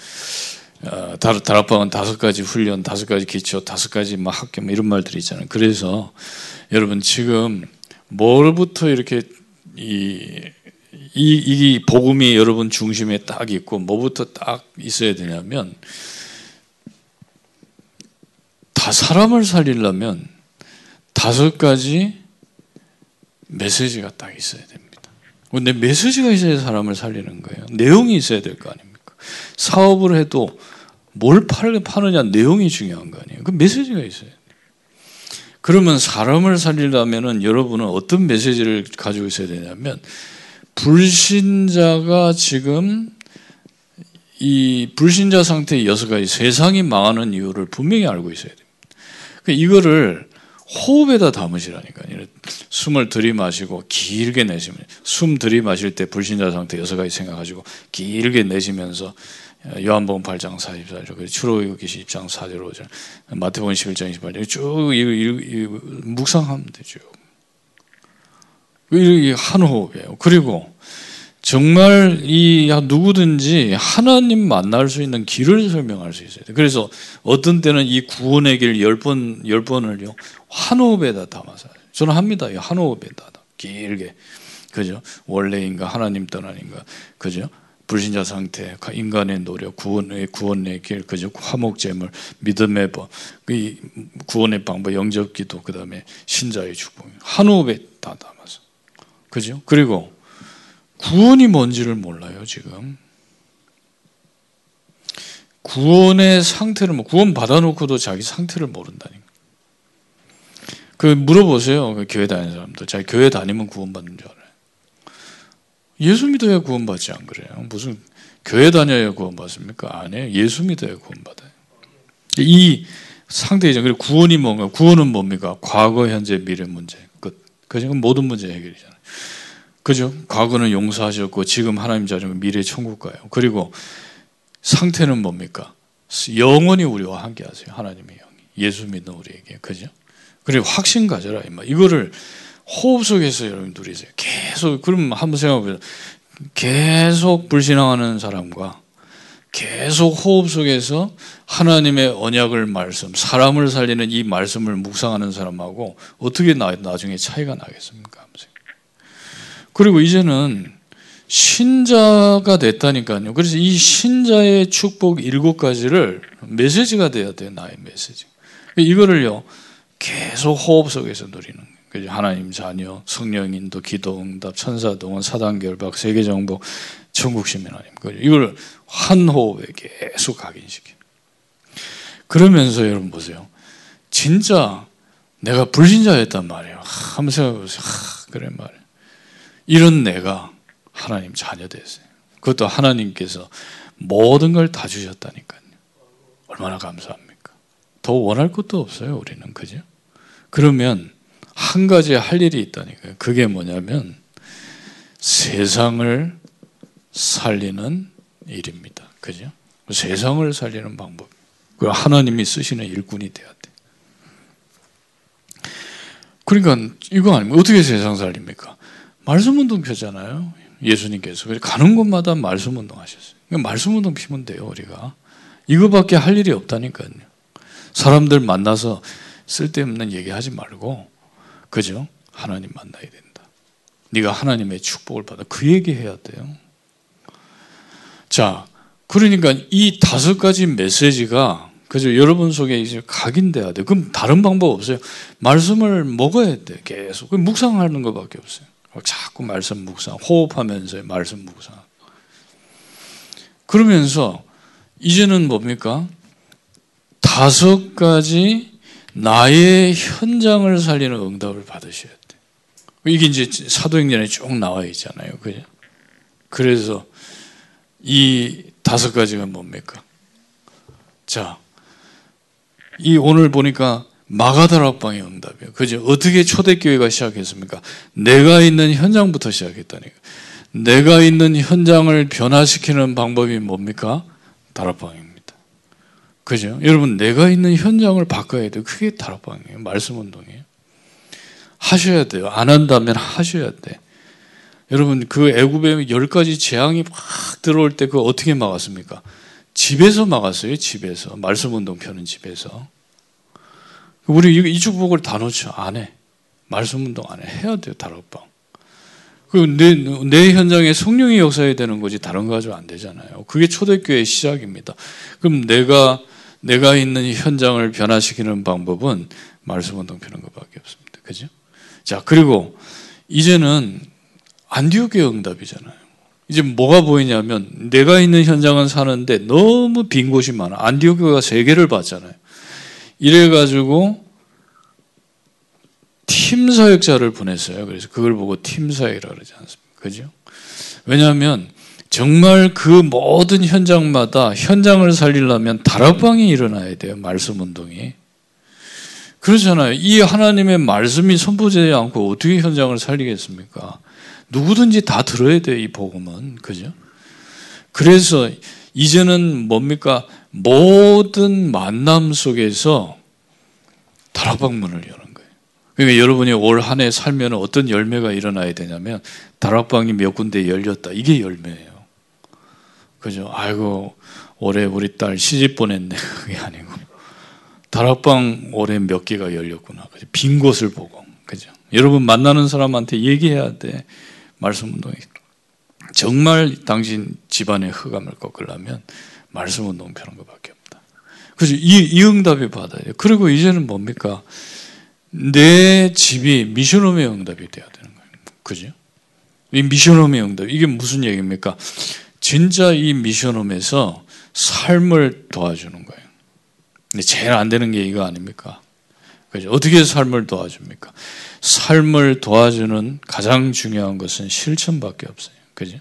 어, 다락방은 다섯 가지 훈련, 다섯 가지 기초, 다섯 가지 막 학교 뭐 이런 말들이 있잖아요. 그래서 여러분 지금 뭘부터 이렇게 이, 이, 이 복음이 여러분 중심에 딱 있고 뭐부터 딱 있어야 되냐면 다 사람을 살리려면 다섯 가지 메시지가 딱 있어야 됩니다. 근데 메시지가 있어야 사람을 살리는 거예요. 내용이 있어야 될 거 아닙니까? 사업을 해도 뭘 파느냐 내용이 중요한 거 아니에요. 그 메시지가 있어야 돼요. 그러면 사람을 살리려면 여러분은 어떤 메시지를 가지고 있어야 되냐면 불신자가 지금 이 불신자 상태의 여섯 가지 세상이 망하는 이유를 분명히 알고 있어야. 그 이거를 호흡에다 담으시라니까요. 숨을 들이마시고 길게 내쉬면 숨 들이마실 때 불신자 상태 여섯 가지 생각하시고 길게 내쉬면서 요한복음 8장 44절, 출애굽기 10장 4절 5절, 마태복음 11장 28절 쭉 이, 이, 이, 묵상하면 되죠. 이한 호흡이에요. 그리고 정말 이 누구든지 하나님 만날 수 있는 길을 설명할 수 있어야 돼. 그래서 어떤 때는 이 구원의 길열 번, 열 번을요, 한 호흡에다 담아서. 저는 합니다. 한 호흡에다. 길게. 그죠? 원래인가, 하나님 떠나인가. 그죠? 불신자 상태, 인간의 노력, 구원의, 구원의 길, 그죠? 화목제물, 믿음의 법, 그 구원의 방법, 영접 기도, 그 다음에 신자의 축복. 한 호흡에 다 담아서. 그죠? 그리고 구원이 뭔지를 몰라요, 지금. 구원의 상태를, 뭐 구원 받아놓고도 자기 상태를 모른다니까. 그 물어보세요. 그 교회 다니는 사람들. 자기 교회 다니면 구원받는 줄 알아요. 예수 믿어야 구원받지 안 그래요. 무슨 교회 다녀야 구원받습니까? 아니에요. 예수 믿어야 구원받아요. 이 상태이죠. 그리고 구원이 뭔가? 구원은 뭡니까? 과거, 현재, 미래 문제. 끝. 그죠? 모든 문제 해결이잖아요. 그죠? 과거는 용서하셨고, 지금 하나님 자녀는 미래 천국 가요. 그리고 상태는 뭡니까? 영원히 우리와 함께 하세요. 하나님의 영이. 예수 믿는 우리에게. 그죠? 그리고 확신 가져라. 이거를 호흡 속에서 여러분 누리세요. 계속, 그럼 한번 생각해 보세요. 계속 불신앙하는 사람과 계속 호흡 속에서 하나님의 언약을 말씀, 사람을 살리는 이 말씀을 묵상하는 사람하고 어떻게 나, 나중에 차이가 나겠습니까? 그리고 이제는 신자가 됐다니까요. 그래서 이 신자의 축복 일곱 가지를 메시지가 돼야 돼요. 나의 메시지. 이거를요, 계속 호흡 속에서 누리는 거예요. 하나님 자녀, 성령 인도, 기도 응답, 천사 동원, 사단 결박, 세계 정복, 천국 시민 하나님. 이걸 한 호흡에 계속 각인시키는. 그러면서 여러분 보세요. 진짜 내가 불신자였단 말이에요. 한번 생각해 보세요. 그래 말이에요. 이런 내가 하나님 자녀 됐어요. 그것도 하나님께서 모든 걸 다 주셨다니까요. 얼마나 감사합니까? 더 원할 것도 없어요, 우리는. 그죠? 그러면 한 가지 할 일이 있다니까요. 그게 뭐냐면 세상을 살리는 일입니다. 그죠? 세상을 살리는 방법. 그 하나님이 쓰시는 일꾼이 돼야 돼. 그러니까 이거 아니면 어떻게 세상 살립니까? 말씀 운동 펴잖아요. 예수님께서 가는 곳마다 말씀 운동 하셨어요. 그러니까 말씀 운동 피면 돼요, 우리가. 이거밖에 할 일이 없다니까요. 사람들 만나서 쓸데없는 얘기 하지 말고 그죠? 하나님 만나야 된다. 네가 하나님의 축복을 받아 그 얘기 해야 돼요. 자, 그러니까 이 다섯 가지 메시지가 그죠? 여러분 속에 이제 각인돼야 돼. 그럼 다른 방법 없어요. 말씀을 먹어야 돼. 계속 묵상하는 것밖에 없어요. 자꾸 말씀 묵상, 호흡하면서 말씀 묵상. 그러면서 이제는 뭡니까? 다섯 가지 나의 현장을 살리는 응답을 받으셔야 돼. 이게 이제 사도행전에 쭉 나와 있잖아요. 그죠? 그래서 이 다섯 가지가 뭡니까? 자, 이 오늘 보니까 마가다락방의 응답이에요. 그죠? 어떻게 초대교회가 시작했습니까? 내가 있는 현장부터 시작했다니까. 내가 있는 현장을 변화시키는 방법이 뭡니까? 다락방입니다. 그죠? 여러분, 내가 있는 현장을 바꿔야 돼요. 그게 다락방이에요. 말씀 운동이에요. 하셔야 돼요. 안 한다면 하셔야 돼. 여러분, 그 애굽에 열 가지 재앙이 막 들어올 때 그거 어떻게 막았습니까? 집에서 막았어요. 집에서. 말씀 운동 펴는 집에서. 우리 이 축복을 다 놓죠. 안 해. 말씀 운동 안 해. 해야 돼요. 다락방. 내, 내 현장에 성령이 역사해야 되는 거지 다른 거 가지고 안 되잖아요. 그게 초대교회의 시작입니다. 그럼 내가 내가 있는 현장을 변화시키는 방법은 말씀 운동 펴는 것밖에 없습니다. 그죠? 자, 그리고 이제는 안디옥의 응답이잖아요. 이제 뭐가 보이냐면 내가 있는 현장은 사는데 너무 빈 곳이 많아. 안디옥교가 세 개를 봤잖아요. 이래가지고 팀 사역자를 보냈어요. 그래서 그걸 보고 팀 사역이라 그러지 않습니까? 그죠? 왜냐하면 정말 그 모든 현장마다 현장을 살리려면 다락방이 일어나야 돼요. 말씀 운동이. 그렇잖아요. 이 하나님의 말씀이 선포되지 않고 어떻게 현장을 살리겠습니까? 누구든지 다 들어야 돼요. 이 복음은. 그죠? 그래서 이제는 뭡니까? 모든 만남 속에서 다락방 문을 여는 거예요. 그러니까 여러분이 올 한 해 살면 어떤 열매가 일어나야 되냐면 다락방이 몇 군데 열렸다. 이게 열매예요. 그죠? 아이고 올해 우리 딸 시집 보냈네. 그게 아니고 다락방 올해 몇 개가 열렸구나. 그죠? 빈 곳을 보고. 그죠? 여러분 만나는 사람한테 얘기해야 돼. 말씀 운동이. 정말 당신 집안의 흑암을 꺾으려면 말씀 운동 펴는 것밖에 없다. 그래서 이, 이 응답이 받아야 돼요. 그리고 이제는 뭡니까? 내 집이 미션홈의 응답이 돼야 되는 거예요. 그죠? 이 미션홈의 응답. 이게 무슨 얘기입니까? 진짜 이 미션홈에서 삶을 도와주는 거예요. 근데 제일 안 되는 게 이거 아닙니까? 그죠? 어떻게 삶을 도와줍니까? 삶을 도와주는 가장 중요한 것은 실천밖에 없어요. 그죠?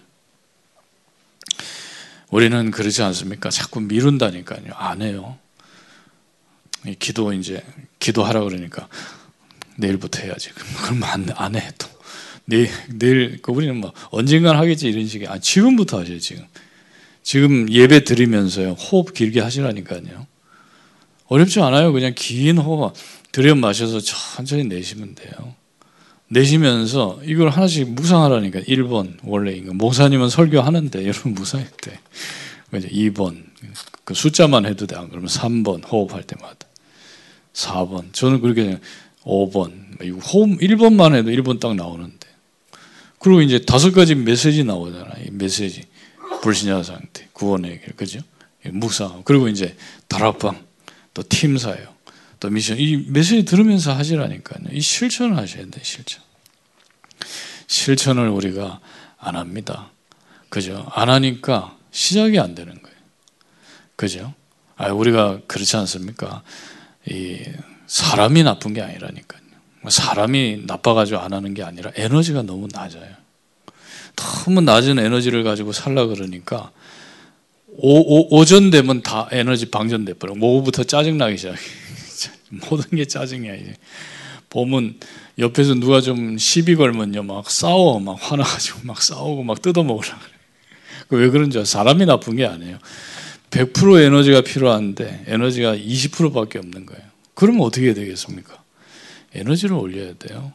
우리는 그러지 않습니까? 자꾸 미룬다니까요. 안 해요. 기도 이제 기도하라 그러니까 내일부터 해야지. 그럼 안, 안 해. 또. 내일, 내일, 그 우리는 뭐 언젠간 하겠지 이런 식이. 아, 지금부터 하세요, 지금. 지금 예배 드리면서요. 호흡 길게 하시라니까요. 어렵지 않아요. 그냥 긴 호흡 들여 마셔서 천천히 내쉬면 돼요. 내쉬면서 이걸 하나씩 묵상하라니까 1번 원래 이거 목사님은 설교하는데 여러분 묵상할 때 2번 그 숫자만 해도 돼. 안 그러면 3번 호흡할 때마다 4번 저는 그렇게 5번 호흡 1번만 해도 1번 딱 나오는데 그리고 이제 다섯 가지 메시지 나오잖아. 이 메시지 불신자 상태 구원의 길 그죠? 묵상 그리고 이제 다락방 또 팀사요. 또 미션 이 메시지 들으면서 하시라니까요. 이 실천을 하셔야 돼 실천. 실천을 우리가 안 합니다. 그죠? 안 하니까 시작이 안 되는 거예요. 그죠? 아 우리가 그렇지 않습니까? 이 사람이 나쁜 게 아니라니까요. 사람이 나빠가지고 안 하는 게 아니라 에너지가 너무 낮아요. 너무 낮은 에너지를 가지고 살라 그러니까 오, 오, 전 되면 다 에너지 방전돼 버려. 오후부터 짜증 나기 시작해. 모든 게 짜증이야 이제. 보면 옆에서 누가 좀 시비 걸면요 막 싸워 막 화나가지고 막 싸우고 막 뜯어먹으려 그래. 왜 그런지? 사람이 나쁜 게 아니에요. 100% 에너지가 필요한데 에너지가 20%밖에 없는 거예요. 그러면 어떻게 되겠습니까? 에너지를 올려야 돼요.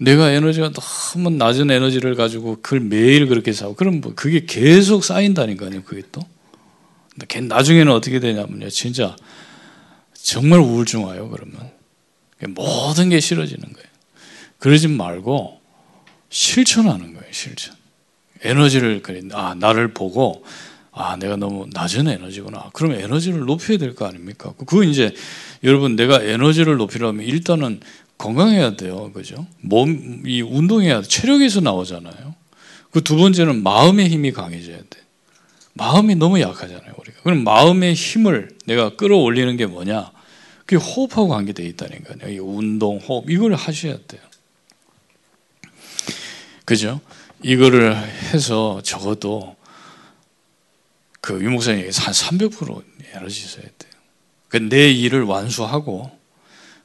내가 에너지가 너무 낮은 에너지를 가지고 그걸 매일 그렇게 사고 그럼 뭐 그게 계속 쌓인다니까요. 그게 또 나중에는 어떻게 되냐면요. 진짜 정말 우울증 와요. 그러면 모든 게 싫어지는 거예요. 그러지 말고 실천하는 거예요. 실천. 에너지를 아 나를 보고 아 내가 너무 낮은 에너지구나. 그럼 에너지를 높여야 될 거 아닙니까? 그거 이제 여러분 내가 에너지를 높이려면 일단은 건강해야 돼요. 그죠? 몸, 이 운동해야 돼. 체력에서 나오잖아요. 그 두 번째는 마음의 힘이 강해져야 돼. 마음이 너무 약하잖아요, 우리가. 그럼 마음의 힘을 내가 끌어올리는 게 뭐냐? 그게 호흡하고 관계되어 있다니까요. 이 운동, 호흡, 이걸 하셔야 돼요. 그죠? 이거를 해서 적어도 그 유목사님에게 한300% 에너지 있어야 돼요. 그내 일을 완수하고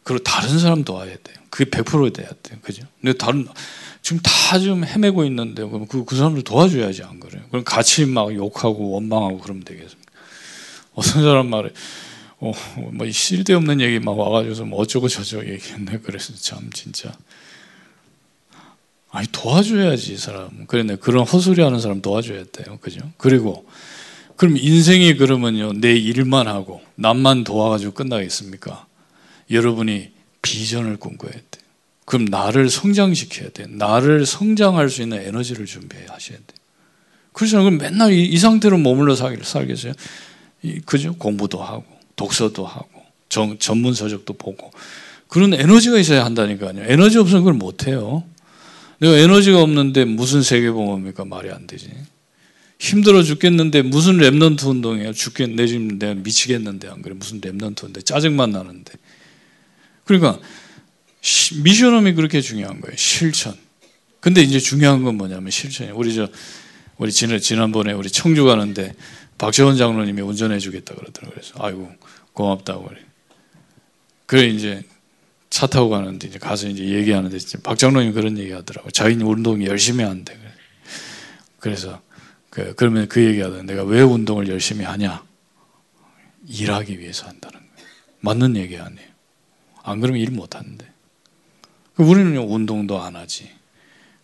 그리고 다른 사람 도와야 돼요. 그게 100% 돼야 돼요. 그죠? 근데 다른 지금 다 좀 헤매고 있는데 그럼 그, 그 사람들 도와줘야지 안 그래요? 그럼 같이 막 욕하고 원망하고 그러면 되겠습니까? 어떤 사람 말에 어, 뭐 쓸데없는 얘기 막 와가지고 뭐 어쩌고 저쩌고 얘기했네. 그래서 참 진짜 아니 도와줘야지 사람. 그래 그런 헛소리 하는 사람 도와줘야 돼요. 그죠? 그리고 그럼 인생이 그러면요 내 일만 하고 남만 도와가지고 끝나겠습니까? 여러분이 비전을 꿈꿔야 돼. 그럼 나를 성장시켜야 돼. 나를 성장할 수 있는 에너지를 준비하셔야 돼. 그렇죠. 그럼 맨날 이, 이 상태로 머물러 살, 살겠어요? 이, 그죠? 공부도 하고, 독서도 하고, 정, 전문 서적도 보고. 그런 에너지가 있어야 한다니까요. 에너지 없으면 그걸 못 해요. 내가 에너지가 없는데 무슨 세계복음화합니까? 말이 안 되지. 힘들어 죽겠는데 무슨 Remnant 운동이에요? 죽겠, 내 지금 내가 미치겠는데 안 그래? 무슨 Remnant 운동? 짜증만 나는데. 그러니까 mission home이 그렇게 중요한 거예요. 실천. 근데 이제 중요한 건 뭐냐면 실천이에요. 우리 저 우리 지난 지난번에 우리 청주 가는데 박재원 장로님이 운전해 주겠다 그러더라고요. 그래서 아이고 고맙다고 그래. 그래 이제 차 타고 가는데 이제 가서 이제 얘기하는데 박 장로님 그런 얘기 하더라고요. 자기는 운동 열심히 한대. 그래서 그 그러면 그 얘기하던 내가 왜 운동을 열심히 하냐? 일하기 위해서 한다는 거예요. 맞는 얘기 아니에요. 안 그러면 일 못 하는데. 그 우리는 운동도 안 하지.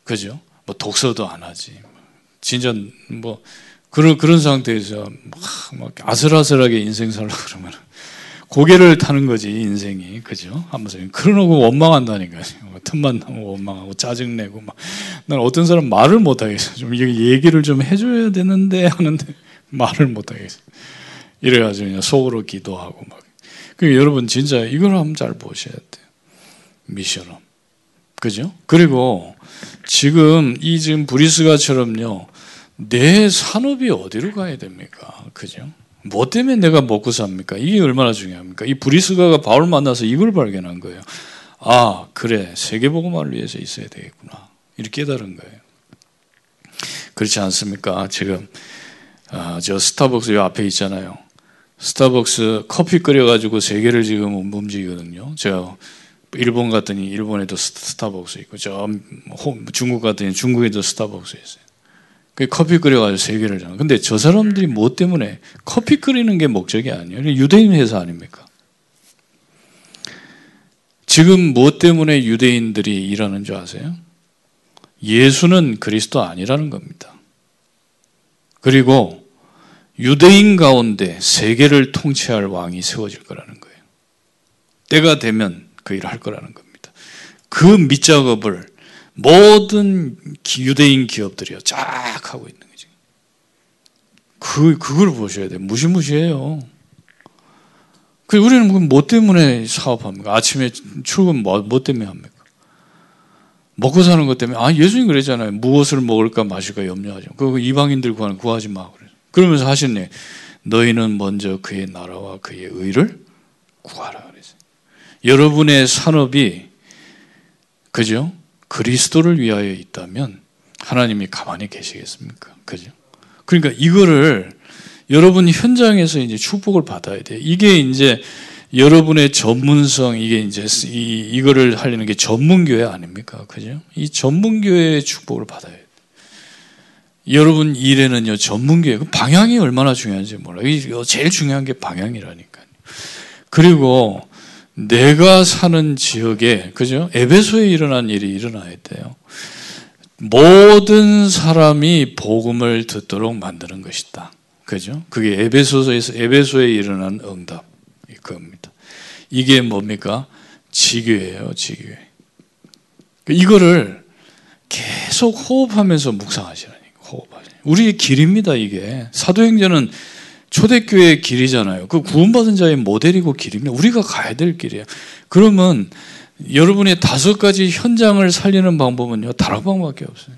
그죠? 뭐 독서도 안 하지. 진짜 뭐 그런 그런 상태에서 막, 막 아슬아슬하게 인생 살라 그러면 고개를 타는 거지 인생이 그죠? 하면서 그러고 원망한다니까요. 뭐 틈만 나면 원망하고 짜증 내고 막. 난 어떤 사람 말을 못 하겠어. 좀 얘기를 좀 해줘야 되는데 하는데 말을 못 하겠어. 이래가지고 그냥 속으로 기도하고 막. 그 여러분 진짜 이걸 한번 잘 보셔야 돼요. 미션업. 그죠? 그리고 지금 이 지금 브리스가처럼요. 내 산업이 어디로 가야 됩니까? 그죠? 뭐 때문에 내가 먹고 삽니까? 이게 얼마나 중요합니까? 이 브리스가가 바울 만나서 이걸 발견한 거예요. 아, 그래. 세계복음화를 위해서 있어야 되겠구나. 이렇게 깨달은 거예요. 그렇지 않습니까? 지금 아, 저 스타벅스 요 앞에 있잖아요. 스타벅스 커피 끓여가지고 세계를 지금 움직이거든요. 제가 일본 갔더니 일본에도 스타벅스 있고, 저 중국 갔더니 중국에도 스타벅스 있어요. 그 커피 끓여가지고 세계를 잖아. 근데 저 사람들이 뭐 때문에 커피 끓이는 게 목적이 아니에요. 유대인 회사 아닙니까? 지금 뭐 때문에 유대인들이 일하는 줄 아세요? 예수는 그리스도 아니라는 겁니다. 그리고 유대인 가운데 세계를 통치할 왕이 세워질 거라는 거예요. 때가 되면 그 일을 할 거라는 겁니다. 그 밑작업을 모든 유대인 기업들이요 쫙 하고 있는 거죠. 그 그걸 보셔야 돼요. 무시무시해요. 그 우리는 뭐 때문에 사업합니까? 아침에 출근 뭐, 뭐 때문에 합니까? 먹고 사는 것 때문에 아 예수님 그랬잖아요. 무엇을 먹을까 마실까 염려하지. 그 이방인들 구하는 구하지 마. 그러면서 하셨네. 너희는 먼저 그의 나라와 그의 의를 구하라 그랬어요. 여러분의 산업이 그죠? 그리스도를 위하여 있다면 하나님이 가만히 계시겠습니까? 그죠? 그러니까 이거를 여러분 현장에서 이제 축복을 받아야 돼. 이게 이제 여러분의 전문성 이게 이제 이 이거를 하려는 게 전문교회 아닙니까? 그죠? 이 전문교회의 축복을 받아야 돼. 여러분 일에는요 전문교회 그 방향이 얼마나 중요한지 몰라요. 제일 중요한 게 방향이라니까요. 그리고 내가 사는 지역에 그죠? 에베소에 일어난 일이 일어나야 돼요. 모든 사람이 복음을 듣도록 만드는 것이다. 그죠? 그게 에베소에서 에베소에 일어난 응답 겁니다. 이게 뭡니까? 지교예요, 지교회. 이거를 계속 호흡하면서 묵상하시라니까. 호흡하시. 우리의 길입니다, 이게. 사도행전은 초대교회의 길이잖아요. 그 구원받은 자의 모델이고 길입니다. 우리가 가야 될 길이에요. 그러면 여러분의 다섯 가지 현장을 살리는 방법은요, 다락방밖에 없어요.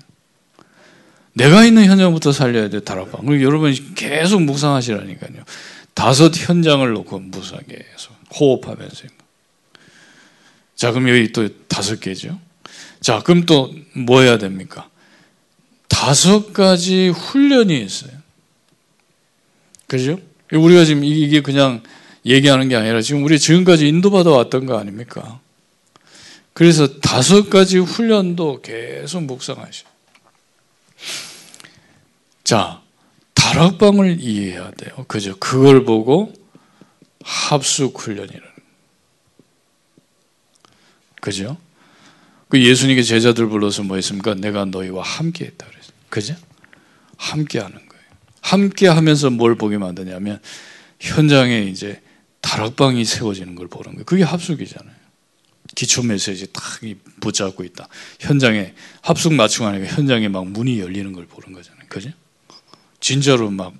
내가 있는 현장부터 살려야 돼, 다락방. 그리고 여러분이 계속 묵상하시라니까요. 다섯 현장을 놓고 묵상해 서 호흡하면서. 자, 그럼 여기 또 다섯 개죠. 자, 그럼 또 뭐 해야 됩니까? 다섯 가지 훈련이 있어요. 그죠? 우리가 지금 이게 그냥 얘기하는 게 아니라 지금 우리 지금까지 인도받아 왔던 거 아닙니까? 그래서 다섯 가지 훈련도 계속 묵상하셔. 자, 다락방을 이해해야 돼요. 그죠? 그걸 보고 합숙 훈련이라는. 그죠? 그 예수님께 제자들 불러서 뭐 했습니까? 내가 너희와 함께 했다. 그죠? 함께 하는. 함께 하면서 뭘 보게 만드냐면 현장에 이제 다락방이 세워지는 걸 보는 거예요. 그게 합숙이잖아요. 기초 메시지 딱 붙잡고 있다. 현장에 합숙 맞춤 하니까 현장에 막 문이 열리는 걸 보는 거잖아요. 그죠? 진짜로 막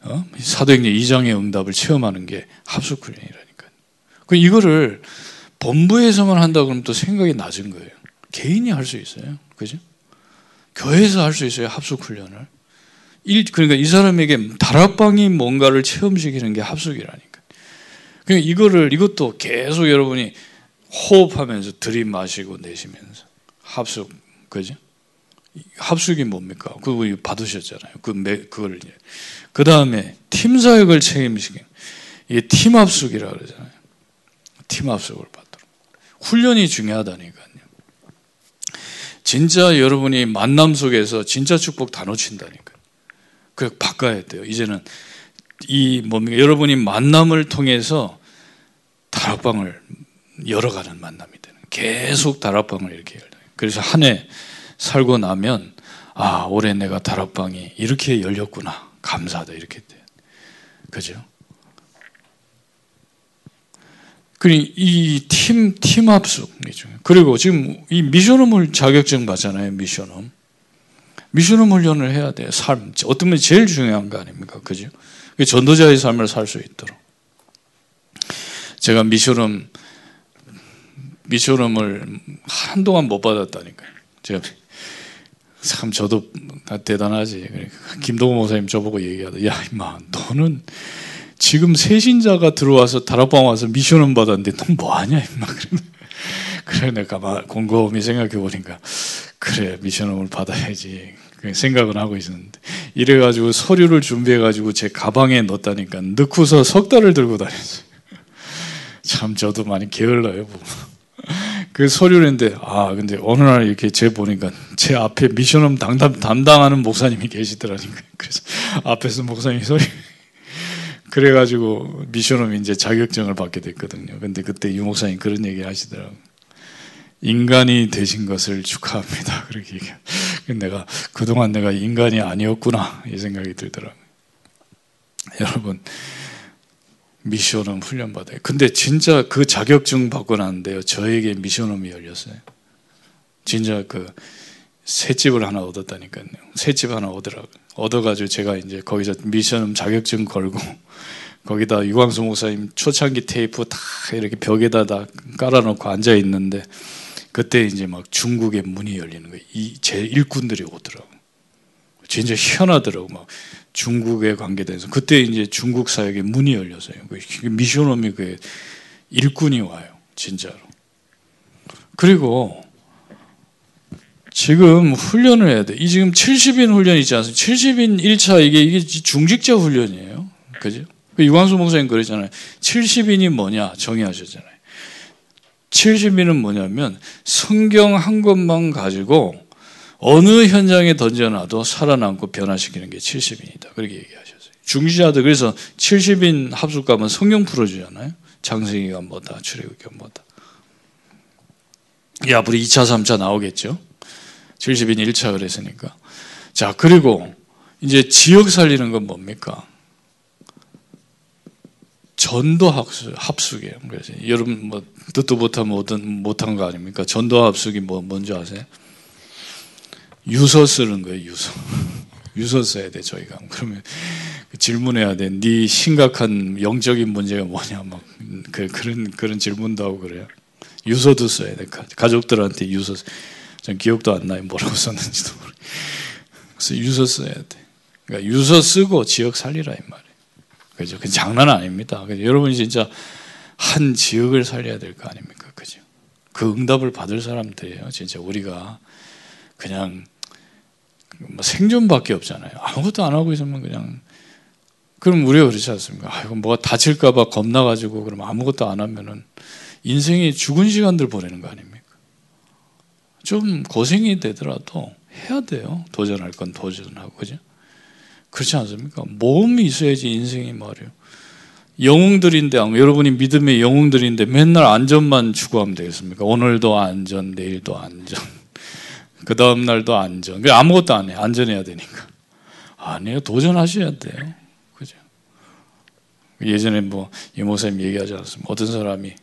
어? 사도행전 2장의 응답을 체험하는 게 합숙 훈련이라니까요. 그 이거를 본부에서만 한다 그러면 또 생각이 낮은 거예요. 개인이 할 수 있어요. 그죠? 교회에서 할 수 있어요. 합숙 훈련을. 그러니까 이 사람에게 다락방이 뭔가를 체험시키는 게 합숙이라니까. 그러니까 이거를 이것도 계속 여러분이 호흡하면서 들이마시고 내쉬면서 합숙 그죠? 합숙이 뭡니까? 그거 받으셨잖아요. 그 매, 그걸 그 다음에 팀 사역을 책임지게 이게 팀 합숙이라 그러잖아요. 팀 합숙을 받도록 훈련이 중요하다니까요. 진짜 여러분이 만남 속에서 진짜 축복 다 놓친다니까. 그 바꿔야 돼요. 이제는 이 뭡니까? 여러분이 만남을 통해서 다락방을 열어가는 만남이 되는. 계속 다락방을 이렇게 열다. 그래서 한 해 살고 나면 아 올해 내가 다락방이 이렇게 열렸구나 감사하다 이렇게 돼 그죠? 그리고 이팀 팀 합숙이죠. 그리고 지금 이 미션홈을 자격증 받잖아요. 미션홈. 미션홈 훈련을 해야 돼요. 삶 어떤 면 제일 중요한 거 아닙니까? 그죠? 전도자의 삶을 살 수 있도록. 제가 미션홈 미션음을 한동안 못 받았다니까요. 제가 참 저도 대단하지. 그러니까 김동호 목사님 저보고 얘기하다. 야 임마 너는 지금 새신자가 들어와서 다락방 와서 미션음 받았는데 넌 뭐하냐 임마. 그래 내가 막 곰곰이 생각해 보니까 그래 미션음을 받아야지 생각은 하고 있었는데 이래가지고 서류를 준비해가지고 제 가방에 넣었다니까 넣고서 석 달을 들고 다녔어요. 참 저도 많이 게을러요. 그 서류를 했는데 아 근데 어느 날 이렇게 제 보니까 제 앞에 미션음 담당, 담당하는 목사님이 계시더라니까 그래서 앞에서 목사님이 소리 그래가지고 미션음 이제 자격증을 받게 됐거든요. 근데 그때 유 목사님 그런 얘기 하시더라고. 인간이 되신 것을 축하합니다. 그렇게 얘기. 내가 그동안 내가 인간이 아니었구나 이 생각이 들더라고요. 여러분 미션음 훈련 받아요. 근데 진짜 그 자격증 받고 났는데요. 저에게 미션음이 열렸어요. 진짜 그 새집을 하나 얻었다니까요. 새집 하나 얻으라고. 얻어가지고 제가 이제 거기서 미션음 자격증 걸고 거기다 유광수 목사님 초창기 테이프 다 이렇게 벽에다 다 깔아놓고 앉아 있는데 그때 이제 막 중국의 문이 열리는 거예요. 이 제 일꾼들이 오더라고. 진짜 희한하더라고. 막 중국에 관계돼서 그때 이제 중국 사역에 문이 열렸어요. 그 미션홈이 그 일꾼이 와요. 진짜로. 그리고 지금 훈련을 해야 돼. 이 지금 70인 훈련 있지 않습니까? 70인 1차 이게 이게 중직자 훈련이에요. 그죠? 그 유광수 목사님 그러잖아요. 70인이 뭐냐 정의하셨잖아요. 70인은 뭐냐면 성경 한 권만 가지고 어느 현장에 던져놔도 살아남고 변화시키는 게 70인이다. 그렇게 얘기하셨어요. 중지자들 그래서 70인 합숙가면 성경 풀어주잖아요. 장세기가 뭐다, 출애굽기가 뭐다. 이 앞으로 2차, 3차 나오겠죠. 70인 1차 그랬으니까. 자, 그리고 이제 지역 살리는 건 뭡니까? 전도 합숙, 합숙이에요. 그래서 여러분 뭐 듣도 못한, 못한 거 아닙니까? 전도 합숙이 뭐 뭔지 아세요? 유서 쓰는 거예요. 유서. 유서 써야 돼 저희가. 그러면 그 질문해야 돼. 네 심각한 영적인 문제가 뭐냐 막 그, 그런 그런 질문도 하고 그래요. 유서도 써야 돼. 가족들한테 유서. 전 기억도 안 나요. 뭐라고 썼는지도 모르. 그래서 유서 써야 돼. 그러니까 유서 쓰고 지역 살리라 이 말이에요. 그죠? 그 장난 아닙니다. 그죠? 여러분이 진짜 한 지역을 살려야 될 거 아닙니까? 그죠? 그 응답을 받을 사람들이에요. 진짜 우리가 그냥 뭐 생존밖에 없잖아요. 아무것도 안 하고 있으면 그냥 그럼 우리가 그렇지 않습니까? 아, 이거 뭐가 다칠까봐 겁나가지고 그럼 아무것도 안 하면은 인생이 죽은 시간들 보내는 거 아닙니까? 좀 고생이 되더라도 해야 돼요. 도전할 건 도전하고 그죠? 그렇지 않습니까? 모험이 있어야지 인생이 말이에요. 영웅들인데 여러분이 믿음의 영웅들인데 맨날 안전만 추구하면 되겠습니까? 오늘도 안전, 내일도 안전, 그 다음 날도 안전. 그 아무것도 안 해. 안전해야 되니까. 아니에요. 도전하셔야 돼요. 그죠? 예전에 뭐 이모사님 얘기하지 않았습니까? 어떤 사람이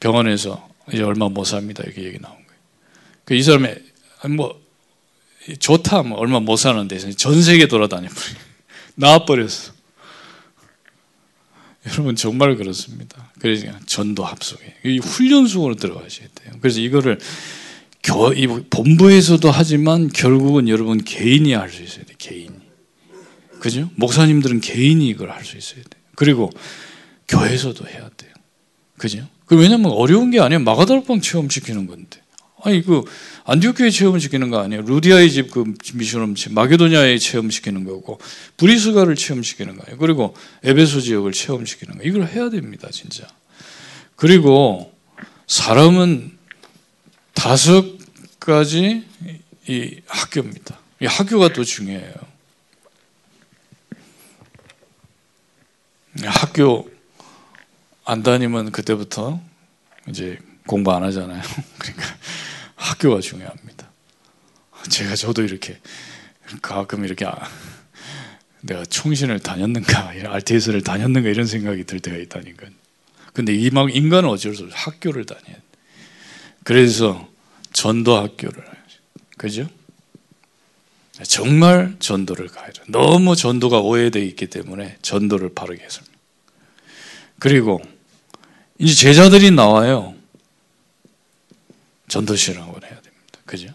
병원에서 이제 얼마 못 삽니다. 이렇게 얘기 나온 거예요. 그 이 사람이 뭐 좋다, 뭐 얼마 못 사는데 전 세계 돌아다녀 버려. 나와 버렸어. 여러분 정말 그렇습니다. 그래서 전도 합숙에 이 훈련수로 들어가셔야 돼요. 그래서 이거를 교, 이 본부에서도 하지만 결국은 여러분 개인이 할 수 있어야 돼. 개인이. 그죠? 목사님들은 개인이 이걸 할 수 있어야 돼. 그리고 교회에서도 해야 돼요. 그죠? 그 왜냐면 어려운 게 아니에요. 마가다락방 체험 시키는 건데. 아니 그 안디옥교회 체험 시키는 거 아니에요. 루디아의 집 그 미션음 마게도냐에 체험 시키는 거고 브리스가를 체험 시키는 거예요. 그리고 에베소 지역을 체험 시키는 거. 이걸 해야 됩니다, 진짜. 그리고 사람은 다섯 가지 이 학교입니다. 이 학교가 또 중요해요. 학교 안 다니면 그때부터 이제 공부 안 하잖아요. 그러니까 학교가 중요합니다. 제가 저도 이렇게 가끔 이렇게 아, 내가 총신을 다녔는가, RTS를 다녔는가 이런 생각이 들 때가 있다니까. 근데 이 막 인간은 어쩔 수 없어 학교를 다녀야 돼. 그래서 전도 학교를 그죠? 정말 전도를 가야 돼. 너무 전도가 오해되어 있기 때문에 전도를 바르게 했습니다. 그리고 이제 제자들이 나와요. 전도신학원 해야 됩니다. 그죠?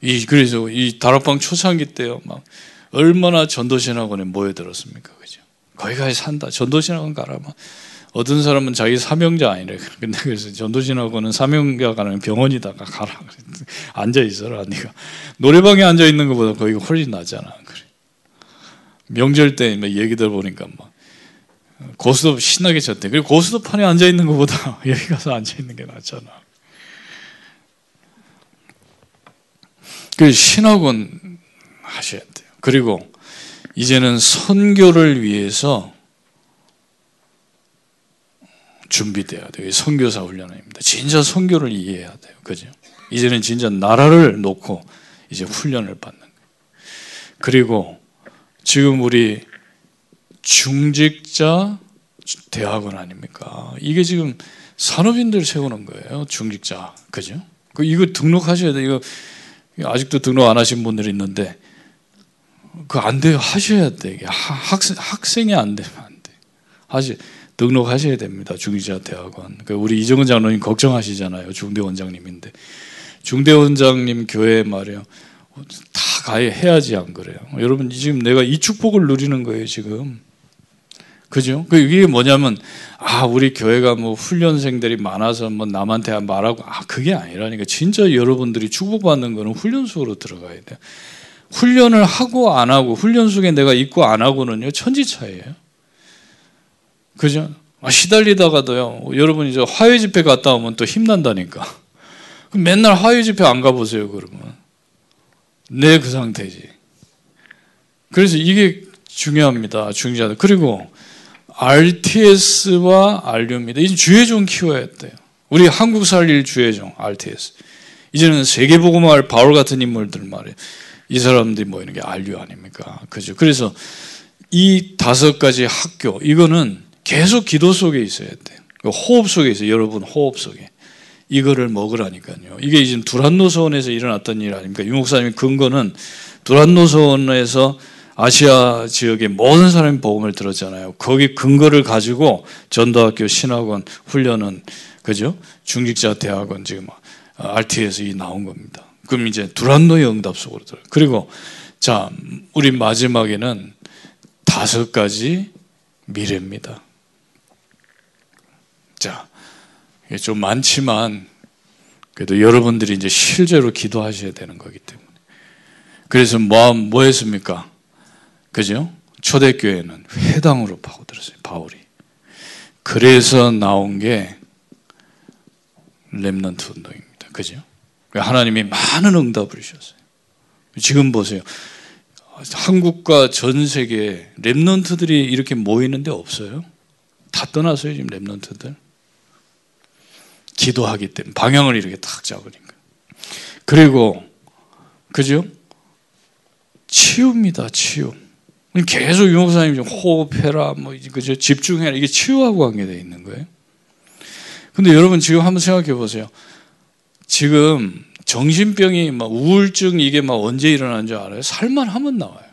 이 그래서 이 다락방 초창기 때요, 막 얼마나 전도신학원에 모여들었습니까, 그죠? 거기 가서 산다. 전도신학원 가라. 막 어떤 사람은 자기 사명자 아니래. 근데 그래서 전도신학원은 사명자가 아니라 병원이다가 가라. 앉아 있어라, 네가 노래방에 앉아 있는 것보다 거기가 훨씬 낫잖아. 그래. 명절 때 얘기 들어보니까 막 고스톱 신나게 쳤대. 그리고 고스톱판에 앉아 있는 것보다 여기 가서 앉아 있는 게 낫잖아. 그 신학원 하셔야 돼요. 그리고 이제는 선교를 위해서 준비돼야 돼요. 선교사 훈련입니다. 진짜 선교를 이해해야 돼요. 그죠? 이제는 진짜 나라를 놓고 이제 훈련을 받는 거예요. 그리고 지금 우리 중직자 대학원 아닙니까? 이게 지금 산업인들 세우는 거예요. 중직자. 그죠? 그 이거 등록하셔야 돼요. 이거 아직도 등록 안 하신 분들이 있는데 그 안 돼요. 하셔야 돼. 학생 학생이 안 되면 안 돼. 하시 등록하셔야 됩니다. 중직자 대학원. 그 우리 이정은 장로님 걱정하시잖아요. 중대 원장님인데 중대 원장님 교회 말이요. 다 가야 해야지 안 그래요. 여러분 지금 내가 이 축복을 누리는 거예요 지금. 그죠? 그 이게 뭐냐면 아 우리 교회가 뭐 훈련생들이 많아서 뭐 남한테 말하고 아 그게 아니라니까 진짜 여러분들이 축복받는 거는 훈련 속으로 들어가야 돼요. 훈련을 하고 안 하고 훈련 속에 내가 있고 안 하고는요 천지 차이예요. 그죠? 아, 시달리다가도요 여러분 이제 화요 집회 갔다 오면 또 힘난다니까. 맨날 화요 집회 안 가보세요 그러면 내그 상태지. 그래서 이게 중요합니다 중요하다. 그리고 RTS와 RU입니다. 이제 주의종 키워야 돼요. 우리 한국 살릴 주의종 RTS. 이제는 세계보고말 바울 같은 인물들 말이에요. 이 사람들이 모이는 게 RU 아닙니까? 그죠? 그래서 이 다섯 가지 학교 이거는 계속 기도 속에 있어야 돼요. 그 호흡 속에 있어요. 여러분 호흡 속에. 이거를 먹으라니까요. 이게 지금 두란노 소원에서 일어났던 일 아닙니까? 유 목사님의 근거는 두란노 소원에서 아시아 지역의 모든 사람이 복음을 들었잖아요. 거기 근거를 가지고 전도학교 신학원 훈련은 그죠? 중직자 대학원 지금 RT에서 이 나온 겁니다. 그럼 이제 두란노의 응답 속으로 들어. 그리고 자 우리 마지막에는 다섯 가지 미래입니다. 자, 좀 많지만 그래도 여러분들이 이제 실제로 기도하셔야 되는 거기 때문에. 그래서 뭐, 뭐 했습니까? 그죠? 초대교회는 회당으로 파고들었어요. 바울이. 그래서 나온 게 렘넌트 운동입니다. 그죠? 하나님이 많은 응답을 주셨어요. 지금 보세요. 한국과 전 세계에 렘넌트들이 이렇게 모이는데 없어요. 다 떠났어요, 지금 렘넌트들. 기도하기 때문에 방향을 이렇게 탁 잡으니까. 그리고 그죠? 치유입니다, 치유. 계속 유목사님 좀 호흡해라, 뭐, 그죠? 집중해라. 이게 치유하고 관계되어 있는 거예요. 근데 여러분 지금 한번 생각해 보세요. 지금 정신병이 막 우울증 이게 막 언제 일어나는 줄 알아요? 살만 하면 나와요.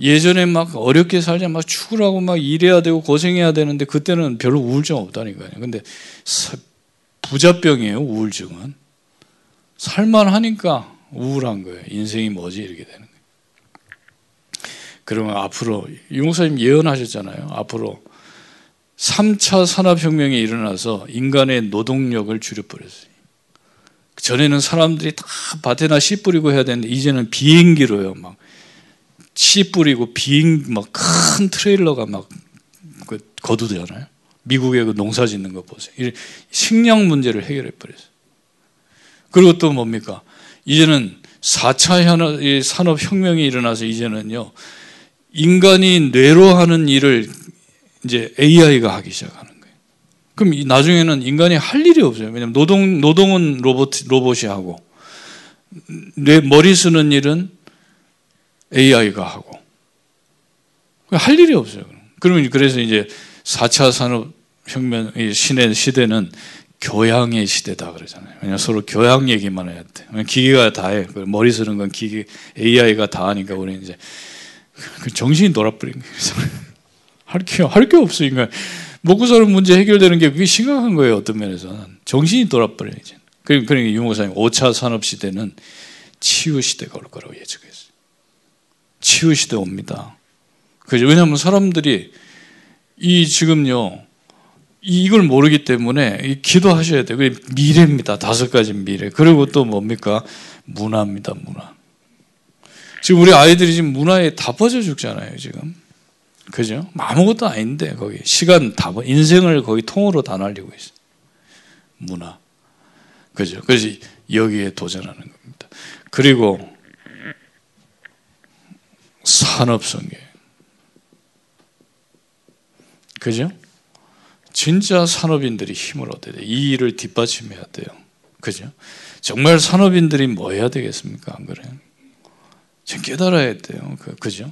예전에 막 어렵게 살자 막 죽으라고 막 일해야 되고 고생해야 되는데 그때는 별로 우울증 없다니까요. 근데 부자병이에요, 우울증은. 살만 하니까 우울한 거예요. 인생이 뭐지? 이렇게 되는. 그러면 앞으로 유목사님 예언하셨잖아요. 앞으로 3차 산업혁명이 일어나서 인간의 노동력을 줄여버렸어요. 전에는 사람들이 다 밭에나 씨 뿌리고 해야 되는데 이제는 비행기로요. 막 씨 뿌리고 비행 막 큰 트레일러가 막 그 거두잖아요. 미국의 그 농사 짓는 거 보세요. 식량 문제를 해결해 버렸어요. 그리고 또 뭡니까? 이제는 4차 산업 혁명이 일어나서 이제는요, 인간이 뇌로 하는 일을 이제 AI가 하기 시작하는 거예요. 그럼 나중에는 인간이 할 일이 없어요. 왜냐하면 노동, 노동은 로봇, 로봇이 하고, 뇌, 머리 쓰는 일은 AI가 하고, 할 일이 없어요. 그러면 그래서 이제 4차 산업 혁명, 신의 시대는 교양의 시대다 그러잖아요. 왜냐 서로 교양 얘기만 해야 돼. 기계가 다 해. 그 머리 쓰는 건 기계, AI가 다 하니까 우리 이제 그 정신이 돌아버린 거예요. 할 게, 할게 없어, 인간. 먹고 사는 문제 해결되는 게 심각한 거예요. 어떤 면에서는 정신이 돌아버려요. 이제. 그러니까 유목사님 5차 산업 시대는 치유 시대가 올 거라고 예측했어요. 치유 시대 옵니다. 그죠? 왜냐하면 사람들이 이 지금요 이걸 모르기 때문에 기도하셔야 돼요. 미래입니다. 다섯 가지 미래. 그리고 또 뭡니까? 문화입니다. 문화. 지금 우리 아이들이 지금 문화에 다 빠져 죽잖아요. 지금. 그죠? 아무것도 아닌데 거기 시간 다 인생을 거기 통으로 다 날리고 있어. 문화. 그죠? 그래서 여기에 도전하는 겁니다. 그리고 산업성계. 그죠? 진짜 산업인들이 힘을 얻어야 돼. 이 일을 뒷받침해야 돼요. 그죠? 정말 산업인들이 뭐 해야 되겠습니까? 안 그래요? 지금 깨달아야 돼요. 그, 그죠?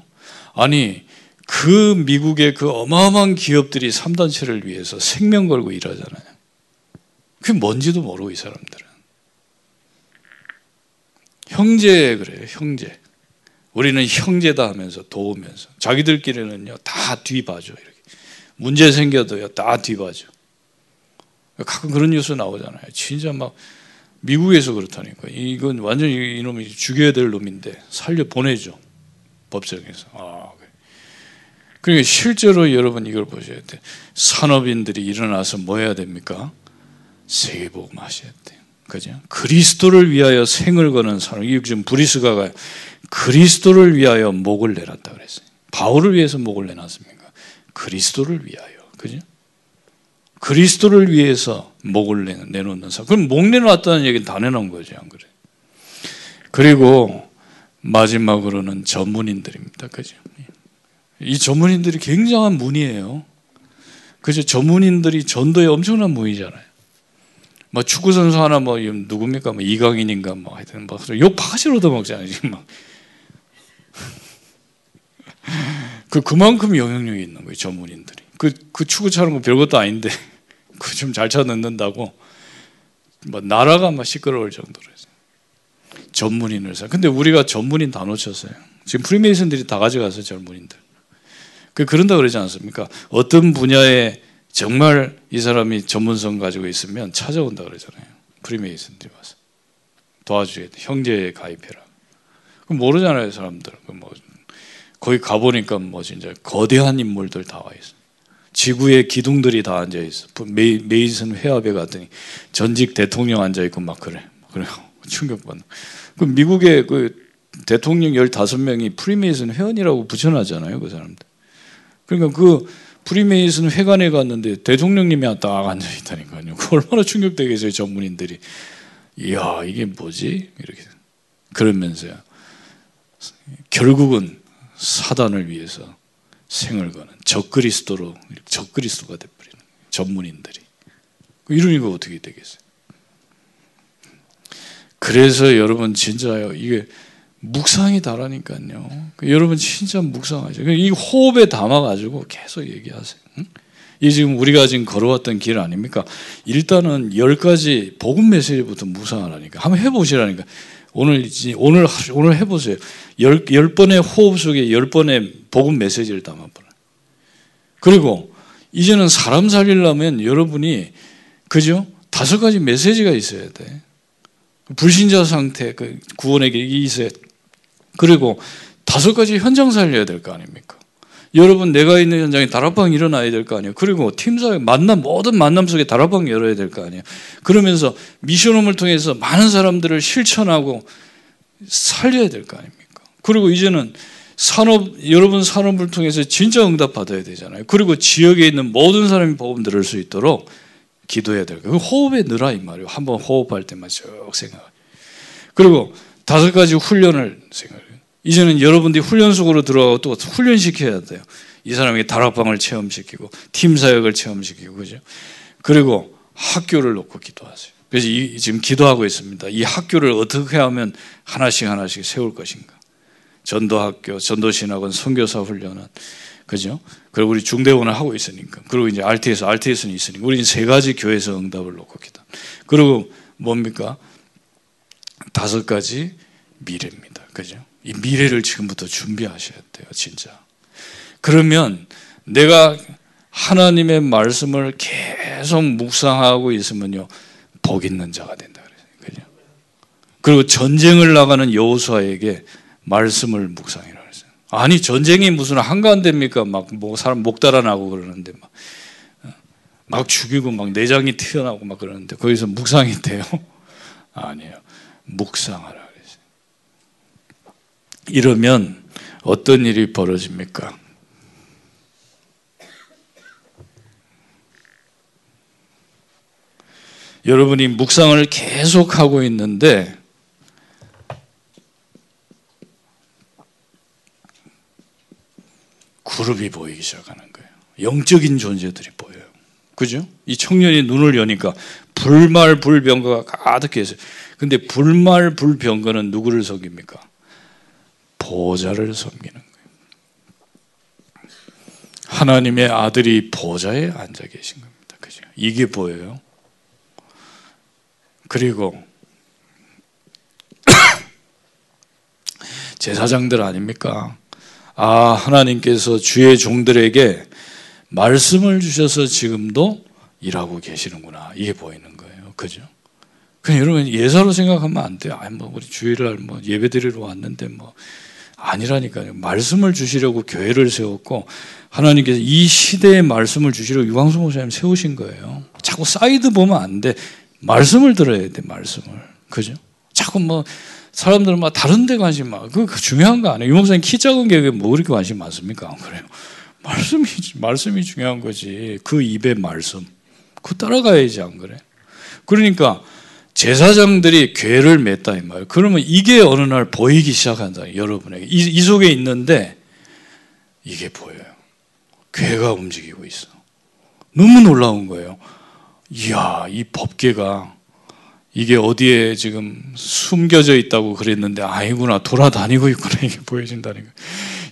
아니, 그 미국의 그 어마어마한 기업들이 3단체를 위해서 생명 걸고 일하잖아요. 그게 뭔지도 모르고 이 사람들은. 형제 그래요, 형제. 우리는 형제다 하면서 도우면서 자기들끼리는요 다 뒤봐줘 이렇게 문제 생겨도요 다 뒤봐줘. 가끔 그런 뉴스 나오잖아요. 진짜 막 미국에서 그렇다니까. 이건 완전 이놈이 죽여야 될 놈인데 살려 보내죠 법정에서. 아, 그러니까 실제로 여러분 이걸 보셔야 돼. 산업인들이 일어나서 뭐 해야 됩니까? 세계복음 하셔야 돼요. 그죠? 그리스도를 위하여 생을 거는 사람. 이 지금 브리스가가 그리스도를 위하여 목을 내놨다 그랬어요. 바울을 위해서 목을 내놨습니까? 그리스도를 위하여. 그죠? 그리스도를 위해서 목을 내놓는 사람. 그럼 목 내놓았다는 얘기는 다 내놓은 거죠. 안 그래? 그리고 마지막으로는 전문인들입니다. 그죠? 이 전문인들이 굉장한 문이에요. 그죠? 전문인들이 전도에 엄청난 문이잖아요. 뭐 축구 선수 하나 뭐 누굽니까? 뭐 이강인인가 뭐 하여튼 뭐욕 바가지 얻어먹잖아요 지금 막. 그 그만큼 영향력이 있는 거예요 전문인들이. 그, 그 축구 차는 거 별것도 아닌데 그 좀잘차 넣는다고 뭐 나라가 막 시끄러울 정도로 전문인을 사. 근데 우리가 전문인 다 놓쳤어요. 지금 프리메이슨들이 다 가져가서 전문인들. 그 그런다 그러지 않습니까? 어떤 분야에 정말 이 사람이 전문성 가지고 있으면 찾아온다 그러잖아요. 프리메이슨들이 와서 도와주게 형제에 가입해라. 그럼 모르잖아요 사람들. 뭐 거기 가보니까 뭐 진짜 거대한 인물들 다 와 있어. 지구의 기둥들이 다 앉아 있어. 메이, 메이슨 회합에 갔더니 전직 대통령 앉아 있고 막 그래. 그래 충격받는. 그 미국의 그 대통령 15명이 프리메이슨 회원이라고 붙여놨잖아요, 그 사람들. 그러니까 그 프리메이슨 회관에 갔는데 대통령님이 딱 앉아 있다니까요. 그 얼마나 충격되겠어요, 전문인들이. 이야, 이게 뭐지? 이렇게. 그러면서요. 결국은 사단을 위해서 생을 거는 적그리스도로 적그리스도가 돼버리는 전문인들이 이러니까 어떻게 되겠어요? 그래서 여러분 진짜요 이게 묵상이 다라니까요. 여러분 진짜 묵상하죠. 이 호흡에 담아가지고 계속 얘기하세요. 이 지금 우리가 지금 걸어왔던 길 아닙니까? 일단은 열 가지 복음 메시지부터 묵상하라니까. 한번 해보시라니까. 오늘 오늘 오늘 해보세요. 열, 열 번의 호흡 속에 열 번의 복음 메시지를 담아보라. 그리고 이제는 사람 살리려면 여러분이 그죠? 다섯 가지 메시지가 있어야 돼. 불신자 상태, 그 구원의 길이 있어야 돼. 그리고 다섯 가지 현장 살려야 될 거 아닙니까? 여러분 내가 있는 현장에 다락방 일어나야 될 거 아니에요. 그리고 팀사회 만남 모든 만남 속에 다락방 열어야 될 거 아니에요. 그러면서 미션홈을 통해서 많은 사람들을 실천하고 살려야 될 거 아닙니까? 그리고 이제는 산업 여러분 산업을 통해서 진짜 응답 받아야 되잖아요. 그리고 지역에 있는 모든 사람이 복음 들을 수 있도록 기도해야 될 거예요. 호흡에 늘어 이 말이에요. 한번 호흡할 때만 쭉 생각. 그리고 다섯 가지 훈련을 생각. 이제는 여러분들이 훈련 속으로 들어가고 또 훈련시켜야 돼요. 이 사람에게 다락방을 체험시키고 팀 사역을 체험시키고 그죠? 그리고 학교를 놓고 기도하세요. 그래서 이, 지금 기도하고 있습니다. 이 학교를 어떻게 하면 하나씩 하나씩 세울 것인가? 전도학교, 전도신학원, 선교사 훈련은 그죠? 그리고 우리 중대원을 하고 있으니까. 그리고 이제 RTS, RTS는 있으니까. 우리 세 가지 교회에서 응답을 놓고 기도. 그리고 뭡니까? 다섯 가지 미래입니다. 그죠? 이 미래를 지금부터 준비하셔야 돼요, 진짜. 그러면 내가 하나님의 말씀을 계속 묵상하고 있으면요 복 있는 자가 된다 그래요. 그죠? 그리고 전쟁을 나가는 여호수아에게 말씀을 묵상해라 그랬어요. 아니 전쟁이 무슨 한가한데입니까? 막 뭐 사람 목 달아나고 그러는데 막, 어, 막 죽이고 막 내장이 튀어나오고 막 그러는데 거기서 묵상이 돼요? 아니에요. 묵상하라 그랬어요. 이러면 어떤 일이 벌어집니까? 여러분이 묵상을 계속 하고 있는데 그룹이 보이기 시작하는 거예요. 영적인 존재들이 보여요. 그죠? 이 청년이 눈을 여니까 불말 불병거가 가득해서 근데 불말 불병거는 누구를 섬깁니까? 보좌를 섬기는 거예요. 하나님의 아들이 보좌에 앉아 계신 겁니다. 그죠? 이게 보여요. 그리고 제사장들 아닙니까? 아, 하나님께서 주의 종들에게 말씀을 주셔서 지금도 일하고 계시는구나. 이게 보이는 거예요. 그죠? 그냥 여러분 예사로 생각하면 안 돼요. 아, 뭐 우리 주일날 뭐 예배 드리러 왔는데 뭐 아니라니까요. 말씀을 주시려고 교회를 세웠고 하나님께서 이 시대에 말씀을 주시려고 류광수 목사님 세우신 거예요. 자꾸 사이드 보면 안 돼. 말씀을 들어야 돼. 말씀을. 그죠? 자꾸 뭐 사람들은 막 다른 데 관심 많아. 그 중요한 거 아니에요. 유 목사님 키 작은 게 뭐 그렇게 관심 많습니까? 안 그래요? 말씀이 말씀이 중요한 거지. 그 입의 말씀. 그 따라가야지 안 그래? 그러니까 제사장들이 괴를 맺다 이 말. 그러면 이게 어느 날 보이기 시작한다. 여러분에게 이, 이 속에 있는데 이게 보여요. 괴가 움직이고 있어. 너무 놀라운 거예요. 이야, 이 법계가 이게 어디에 지금 숨겨져 있다고 그랬는데 아니구나 돌아다니고 있구나 이게 보여진다는 거예요.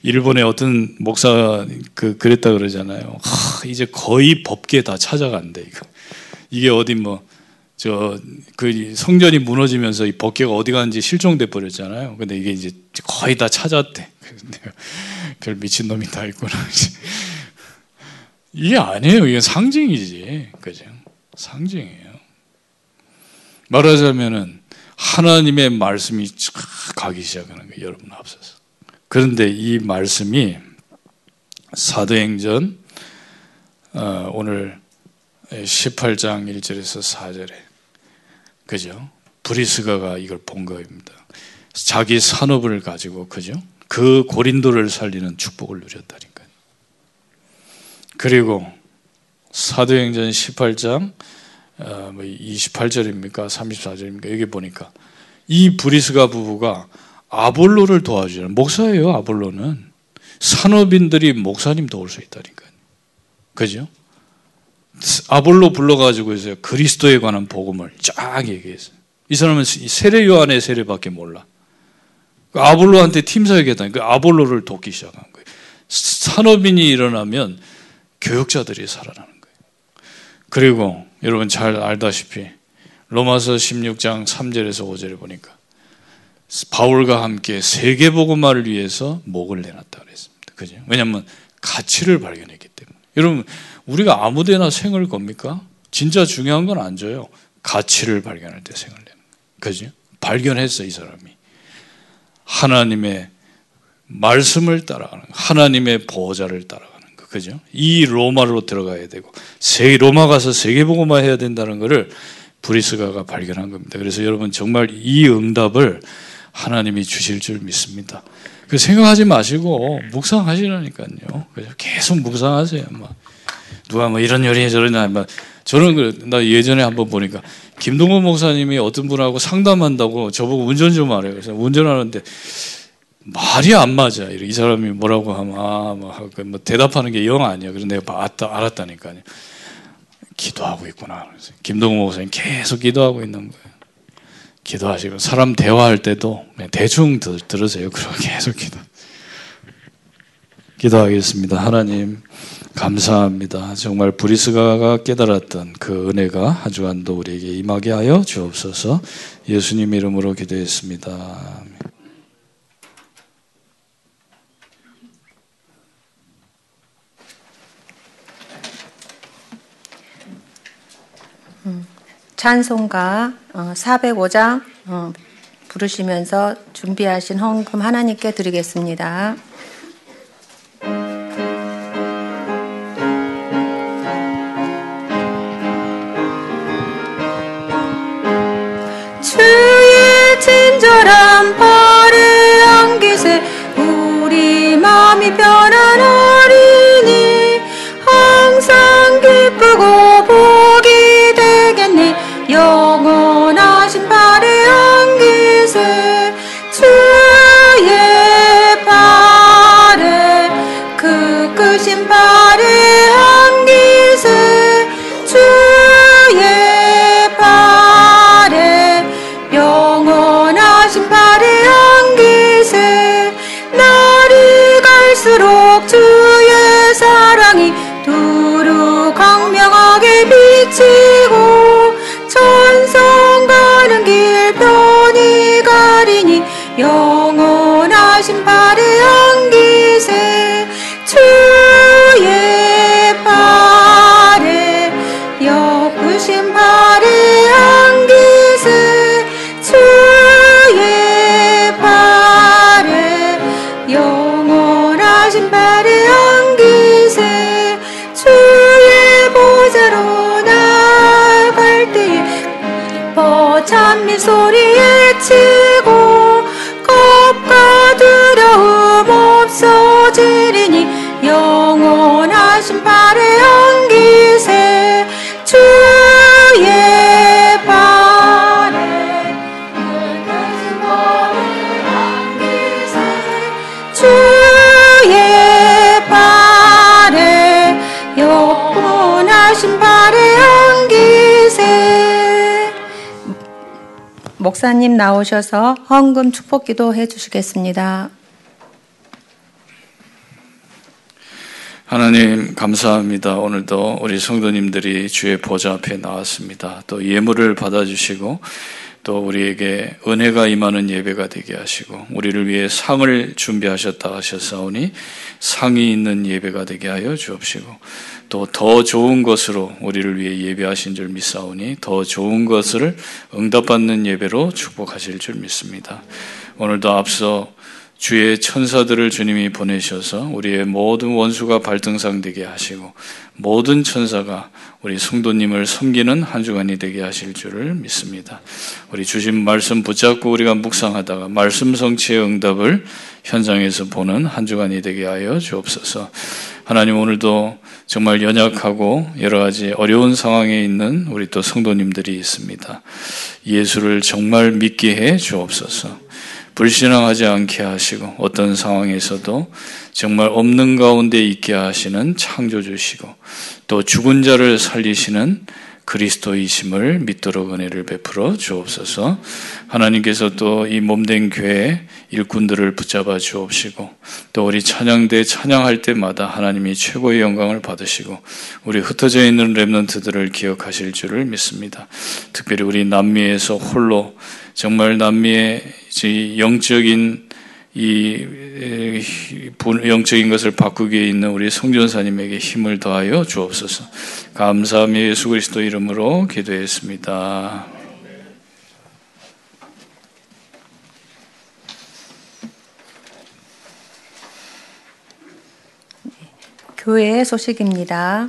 일본의 어떤 목사 그 그랬다 그러잖아요. 하, 이제 거의 법계 다 찾아간대 이거. 이게 어디 뭐 저 그 성전이 무너지면서 이 법계가 어디 갔는지 실종돼 버렸잖아요. 근데 이게 이제 거의 다 찾았대. 별 미친 놈이 다 있구나. 이게 아니에요. 이게 상징이지, 그죠? 상징이에요. 말하자면은 하나님의 말씀이 가기 시작하는 거예요. 여러분 앞서서. 그런데 이 말씀이 사도행전 어, 오늘 18장 1절에서 4절에 그죠? 브리스가가 이걸 본 거입니다. 자기 산업을 가지고 그죠? 그 고린도를 살리는 축복을 누렸다니까요. 그리고 사도행전 18장 28절입니까? 어, 34절입니까? 여기 보니까 이 브리스가 부부가 아볼로를 도와주는 목사예요. 아볼로는 산업인들이 목사님 도울 수 있다니까요. 그죠? 아볼로 불러가지고 있어요. 그리스도에 관한 복음을 쫙 얘기했어요. 이 사람은 세례 요한의 세례밖에 몰라. 그 아볼로한테 팀사에게다. 그 아볼로를 돕기 시작한 거예요. 산업인이 일어나면 교역자들이 살아나는 거예요. 그리고 여러분 잘 알다시피 로마서 16장 3절에서 5절에 보니까 바울과 함께 세계 복음화를 위해서 목을 내놨다 그랬습니다. 그죠? 왜냐하면 가치를 발견했기 때문에. 여러분 우리가 아무데나 생을 겁니까? 진짜 중요한 건 안 줘요. 가치를 발견할 때 생을 내는. 그죠? 발견했어 이 사람이. 하나님의 말씀을 따라가는 하나님의 보호자를 따라가는 거. 그죠? 이 로마로 들어가야 되고 세 로마 가서 세계복음화 해야 된다는 것을 브리스가가 발견한 겁니다. 그래서 여러분 정말 이 응답을 하나님이 주실 줄 믿습니다. 그 생각하지 마시고 묵상하시라니까요. 계속 묵상하세요. 막 누가 뭐 이런 요리 저러냐 막 저는 그, 나 예전에 한번 보니까 김동건 목사님이 어떤 분하고 상담한다고 저보고 운전 좀 하래요. 그래서 운전하는데 말이 안 맞아. 이 사람이 뭐라고 하면 아, 뭐, 뭐 대답하는 게 영 아니야. 그래서 내가 알았다, 알았다니까요. 기도하고 있구나. 김동건 목사님 계속 기도하고 있는 거예요. 기도하시고 사람 대화할 때도 대충 들으세요. 그리고 계속 기도. 기도하겠습니다. 하나님 감사합니다. 정말 브리스가가 깨달았던 그 은혜가 한 주간도 우리에게 임하게 하여 주옵소서. 예수님 이름으로 기도했습니다. 찬송가 405장 어, 부르시면서 준비하신 헌금 하나님께 드리겠습니다. 친절한 발에 안기세 우리 마음이 어 비치고 천성 가는 길 편히 가리니 영원하신 발에 안기세 찬미 소리에 치 목사님 나오셔서 헌금 축복 기도 해 주시겠습니다. 하나님 감사합니다. 오늘도 우리 성도님들이 주의 보좌 앞에 나왔습니다. 또 예물을 받아주시고 또 우리에게 은혜가 임하는 예배가 되게 하시고 우리를 위해 상을 준비하셨다 하셨사오니 상이 있는 예배가 되게 하여 주옵시고 또 더 좋은 것으로 우리를 위해 예배하신 줄 믿사오니 더 좋은 것을 응답받는 예배로 축복하실 줄 믿습니다. 오늘도 앞서 주의 천사들을 주님이 보내셔서 우리의 모든 원수가 발등상 되게 하시고 모든 천사가 우리 성도님을 섬기는 한 주간이 되게 하실 줄을 믿습니다. 우리 주신 말씀 붙잡고 우리가 묵상하다가 말씀 성취의 응답을 현장에서 보는 한 주간이 되게 하여 주옵소서. 하나님 오늘도 정말 연약하고 여러 가지 어려운 상황에 있는 우리 또 성도님들이 있습니다. 예수를 정말 믿게 해 주옵소서. 불신앙하지 않게 하시고 어떤 상황에서도 정말 없는 가운데 있게 하시는 창조주시고 또 죽은 자를 살리시는 그리스도이심을 믿도록 은혜를 베풀어 주옵소서. 하나님께서 또 이 몸된 교회 일꾼들을 붙잡아 주옵시고 또 우리 찬양대 찬양할 때마다 하나님이 최고의 영광을 받으시고 우리 흩어져 있는 렘넌트들을 기억하실 줄을 믿습니다. 특별히 우리 남미에서 홀로 정말 남미의 영적인 이 영적인 것을 바꾸기 에 있는 우리 성전사님에게 힘을 더하여 주옵소서. 감사함이 예수 그리스도 이름으로 기도했습니다. 교회 소식입니다.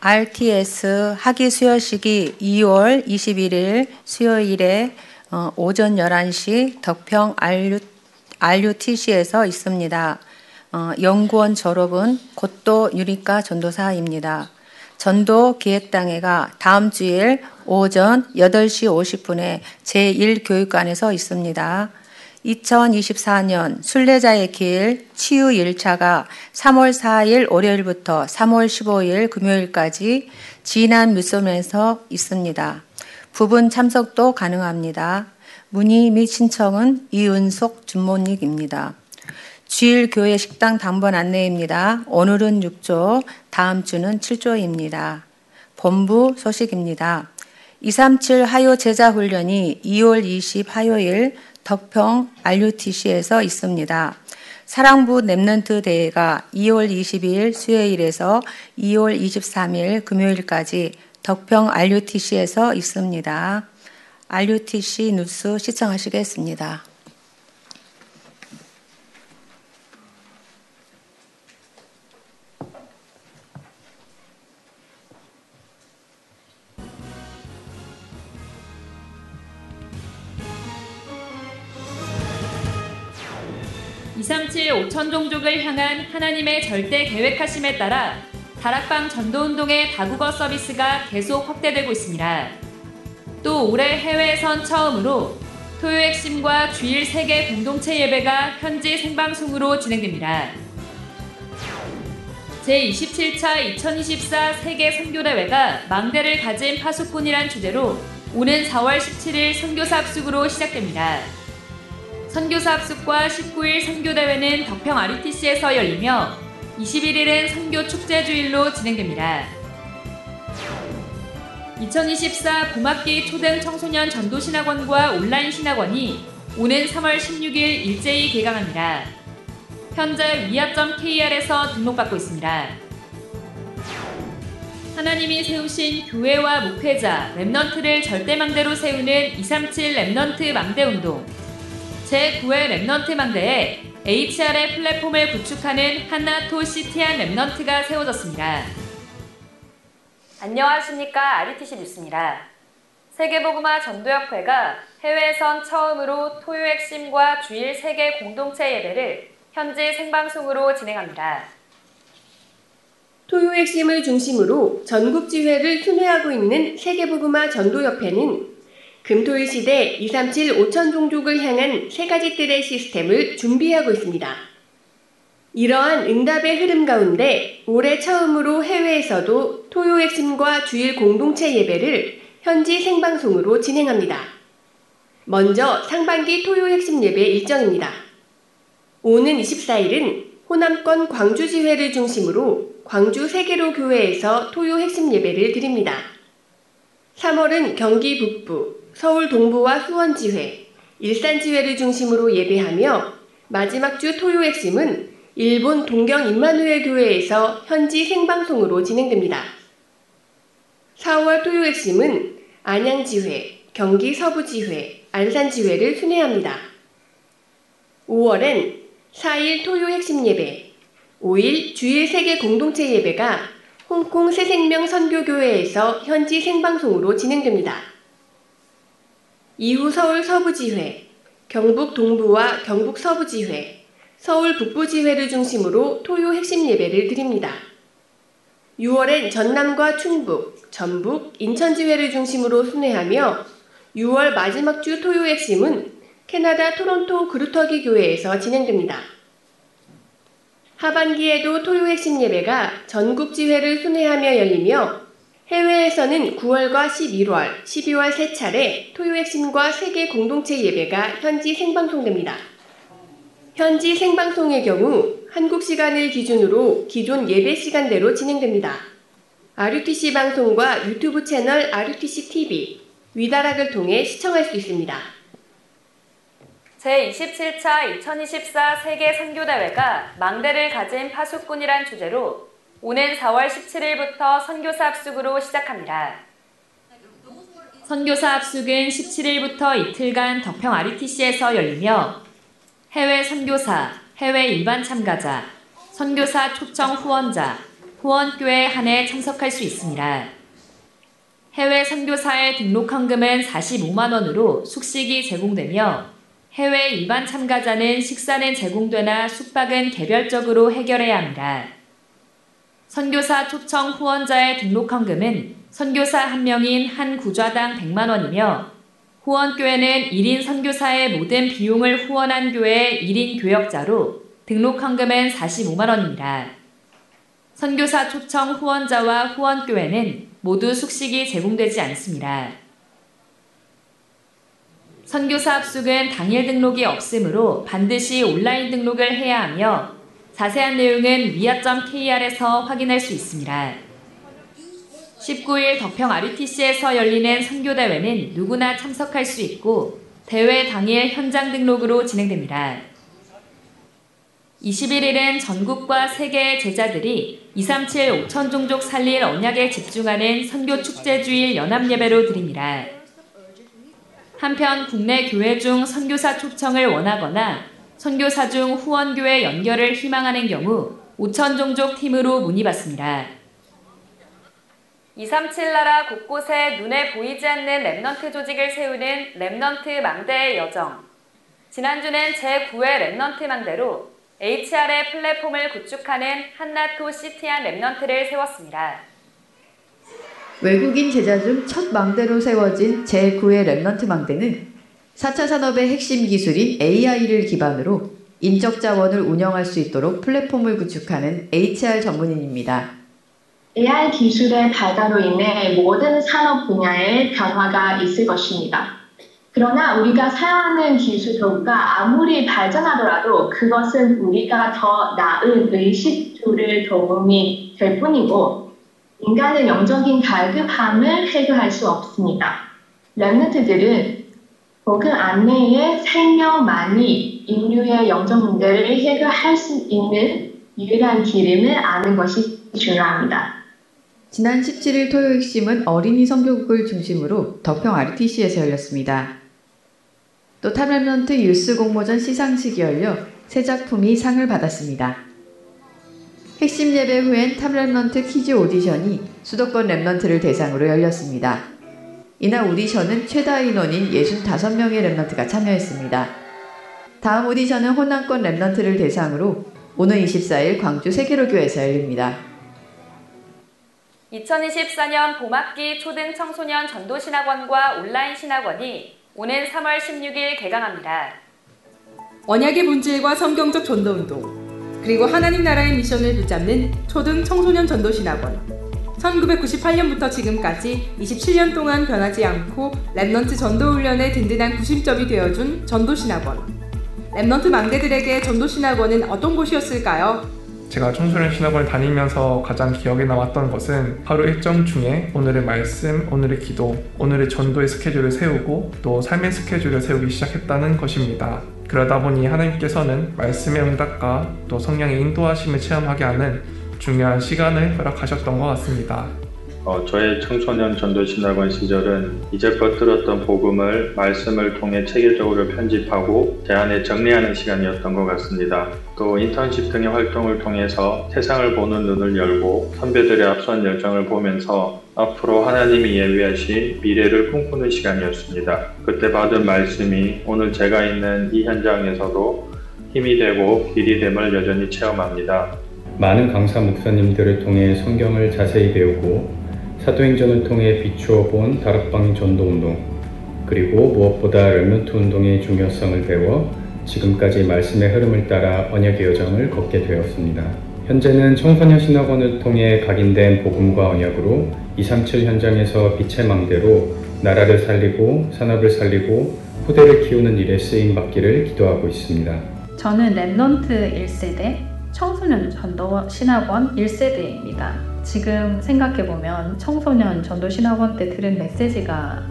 RTS 학위 수여식이 2월 21일 수요일에 어, 오전 11시 덕평 RU, RUTC에서 있습니다. 어, 연구원 졸업은 곧도 유리카 전도사입니다. 전도 기획당회가 다음 주일 오전 8시 50분에 제1교육관에서 있습니다. 2024년 순례자의 길 치유 1차가 3월 4일 월요일부터 3월 15일 금요일까지 진안 뮤섬에서 있습니다. 부분 참석도 가능합니다. 문의 및 신청은 이은속 준모닉입니다. 주일 교회 식당 당번 안내입니다. 오늘은 6조, 다음 주는 7조입니다. 본부 소식입니다. 237 화요 제자 훈련이 2월 20 화요일 덕평 RUTC에서 있습니다. 사랑부 Remnant 대회가 2월 22일 수요일에서 2월 23일 금요일까지 덕평 RUTC에서 있습니다. RUTC 뉴스 시청하시겠습니다. (237) 오천 종족을 향한 하나님의 절대 계획하심에 따라 다락방 전도운동의 다국어 서비스가 계속 확대되고 있습니다. 또 올해 해외에선 처음으로 토요 핵심과 주일 세계 공동체 예배가 현지 생방송으로 진행됩니다. 제27차 2024 세계 선교대회가 망대를 가진 파수꾼이란 주제로 오는 4월 17일 선교사 합숙으로 시작됩니다. 선교사 합숙과 19일 선교대회는 덕평 RUTC에서 열리며 21일은 선교 축제 주일로 진행됩니다. 2024 봄학기 초등 청소년 전도 신학원과 온라인 신학원이 오는 3월 16일 일제히 개강합니다. 현재 위아.kr에서 등록받고 있습니다. 하나님이 세우신 교회와 목회자, Remnant를 절대망대로 세우는 237 Remnant 망대운동 제9회 Remnant 망대에 HR의 플랫폼을 구축하는 한나토 시티안 Remnant가 세워졌습니다. 안녕하십니까 RUTC 뉴스입니다. 세계복음화 전도협회가 해외에선 처음으로 토요 핵심과 주일 세계 공동체 예배를 현지 생방송으로 진행합니다. 토요 핵심을 중심으로 전국 지회를 순회하고 있는 세계복음화 전도협회는 금토일 시대 237 5천 종족을 향한 세 가지 뜰의 시스템을 준비하고 있습니다. 이러한 응답의 흐름 가운데 올해 처음으로 해외에서도 토요 핵심과 주일 공동체 예배를 현지 생방송으로 진행합니다. 먼저 상반기 토요 핵심 예배 일정입니다. 오는 24일은 호남권 광주지회를 중심으로 광주 세계로 교회에서 토요 핵심 예배를 드립니다. 3월은 경기 북부, 서울 동부와 수원 지회, 일산 지회를 중심으로 예배하며 마지막 주 토요 핵심은 일본 동경 임마누엘 교회에서 현지 생방송으로 진행됩니다. 4월 토요 핵심은 안양 지회, 경기 서부 지회, 안산 지회를 순회합니다. 5월엔 4일 토요 핵심 예배, 5일 주일 세계 공동체 예배가 홍콩 새생명 선교교회에서 현지 생방송으로 진행됩니다. 이후 서울 서부지회, 경북 동부와 경북 서부지회, 서울 북부지회를 중심으로 토요 핵심 예배를 드립니다. 6월엔 전남과 충북, 전북, 인천지회를 중심으로 순회하며 6월 마지막 주 토요 핵심은 캐나다 토론토 그루터기 교회에서 진행됩니다. 하반기에도 토요 핵심 예배가 전국 지회를 순회하며 열리며 해외에서는 9월과 11월, 12월 세 차례 토요 핵심과 세계 공동체 예배가 현지 생방송됩니다. 현지 생방송의 경우 한국 시간을 기준으로 기존 예배 시간대로 진행됩니다. RUTC 방송과 유튜브 채널 RUTC TV, 위다락을 통해 시청할 수 있습니다. 제27차 2024 세계 선교대회가 망대를 가진 파수꾼이란 주제로 오는 4월 17일부터 선교사 합숙으로 시작합니다. 선교사 합숙은 17일부터 이틀간 덕평 RUTC에서 열리며 해외 선교사, 해외 일반 참가자, 선교사 초청 후원자, 후원교회 한해 참석할 수 있습니다. 해외 선교사의 등록 헌금은 45만 원으로 숙식이 제공되며 해외 일반 참가자는 식사는 제공되나 숙박은 개별적으로 해결해야 합니다. 선교사 초청 후원자의 등록 헌금은 선교사 한 명인 한 구좌당 100만 원이며 후원교회는 1인 선교사의 모든 비용을 후원한 교회의 1인 교역자로 등록 헌금은 45만 원입니다. 선교사 초청 후원자와 후원교회는 모두 숙식이 제공되지 않습니다. 선교사 합숙은 당일 등록이 없으므로 반드시 온라인 등록을 해야 하며 자세한 내용은 위아.kr에서 확인할 수 있습니다. 19일 덕평 RUTC에서 열리는 선교대회는 누구나 참석할 수 있고 대회 당일 현장 등록으로 진행됩니다. 21일은 전국과 세계의 제자들이 237 5천 종족 살릴 언약에 집중하는 선교 축제 주일 연합 예배로 드립니다. 한편 국내 교회 중 선교사 초청을 원하거나 선교사 중 후원교회 연결을 희망하는 경우 5천 종족 팀으로 문의받습니다. 237 나라 곳곳에 눈에 보이지 않는 Remnant 조직을 세우는 Remnant 망대의 여정. 지난주는 제9회 Remnant 망대로 HR의 플랫폼을 구축하는 한나토 시티안 Remnant를 세웠습니다. 외국인 제자 중 첫 망대로 세워진 제9회 Remnant 망대는 4차 산업의 핵심 기술인 AI를 기반으로 인적 자원을 운영할 수 있도록 플랫폼을 구축하는 HR 전문인입니다. AI 기술의 발달로 인해 모든 산업 분야에 변화가 있을 것입니다. 그러나 우리가 사용하는 기술 도구가 아무리 발전하더라도 그것은 우리가 더 나은 의식주를 도움이 될 뿐이고 인간의 영적인 갈급함을 해결할 수 없습니다. Remnant들은 복음 안의 생명만이 인류의 영적 문제를 해결할 수 있는 유일한 길임을 아는 것이 중요합니다. 지난 17일 토요 핵심은 어린이 선교국을 중심으로 덕평 RUTC에서 열렸습니다. 또 Top Remnant Youth 공모전 시상식이 열려 세 작품이 상을 받았습니다. 핵심 예배 후엔 Top Remnant 퀴즈 오디션이 수도권 Remnant를 대상으로 열렸습니다. 이날 오디션은 최다 인원인 65명의 Remnant가 참여했습니다. 다음 오디션은 호남권 Remnant를 대상으로 오는 24일 광주 세계로교회에서 열립니다. 2024년 봄학기 초등 청소년 전도신학원과 온라인 신학원이 오는 3월 16일 개강합니다. 언약의 본질과 성경적 전도운동, 그리고 하나님 나라의 미션을 붙잡는 초등 청소년 전도신학원. 1998년부터 지금까지 27년 동안 변하지 않고 Remnant 전도훈련의 든든한 구심점이 되어준 전도신학원. Remnant 망대들에게 전도신학원은 어떤 곳이었을까요? 제가 청소년 신학원을 다니면서 가장 기억에 남았던 것은 하루 일정 중에 오늘의 말씀, 오늘의 기도, 오늘의 전도의 스케줄을 세우고 또 삶의 스케줄을 세우기 시작했다는 것입니다. 그러다 보니 하나님께서는 말씀의 응답과 또 성령의 인도하심을 체험하게 하는 중요한 시간을 허락하셨던 것 같습니다. 어, 저의 청소년 전도신학원 시절은 이제껏 들었던 복음을 말씀을 통해 체계적으로 편집하고 제 안에 정리하는 시간이었던 것 같습니다. 또 인턴십 등의 활동을 통해서 세상을 보는 눈을 열고 선배들의 앞선 열정을 보면서 앞으로 하나님이 예비하신 미래를 꿈꾸는 시간이었습니다. 그때 받은 말씀이 오늘 제가 있는 이 현장에서도 힘이 되고 길이 됨을 여전히 체험합니다. 많은 강사 목사님들을 통해 성경을 자세히 배우고 사도행전을 통해 비추어 본 다락방 전도운동, 그리고 무엇보다 렘넌트 운동의 중요성을 배워 지금까지 말씀의 흐름을 따라 언약의 여정을 걷게 되었습니다. 현재는 청소년 신학원을 통해 각인된 복음과 언약으로 237 현장에서 빛의 망대로 나라를 살리고 산업을 살리고 후대를 키우는 일에 쓰임 받기를 기도하고 있습니다. 저는 Remnant 1세대 청소년 전도 신학원 1세대입니다. 지금 생각해보면 청소년 전도 신학원 때 들은 메시지가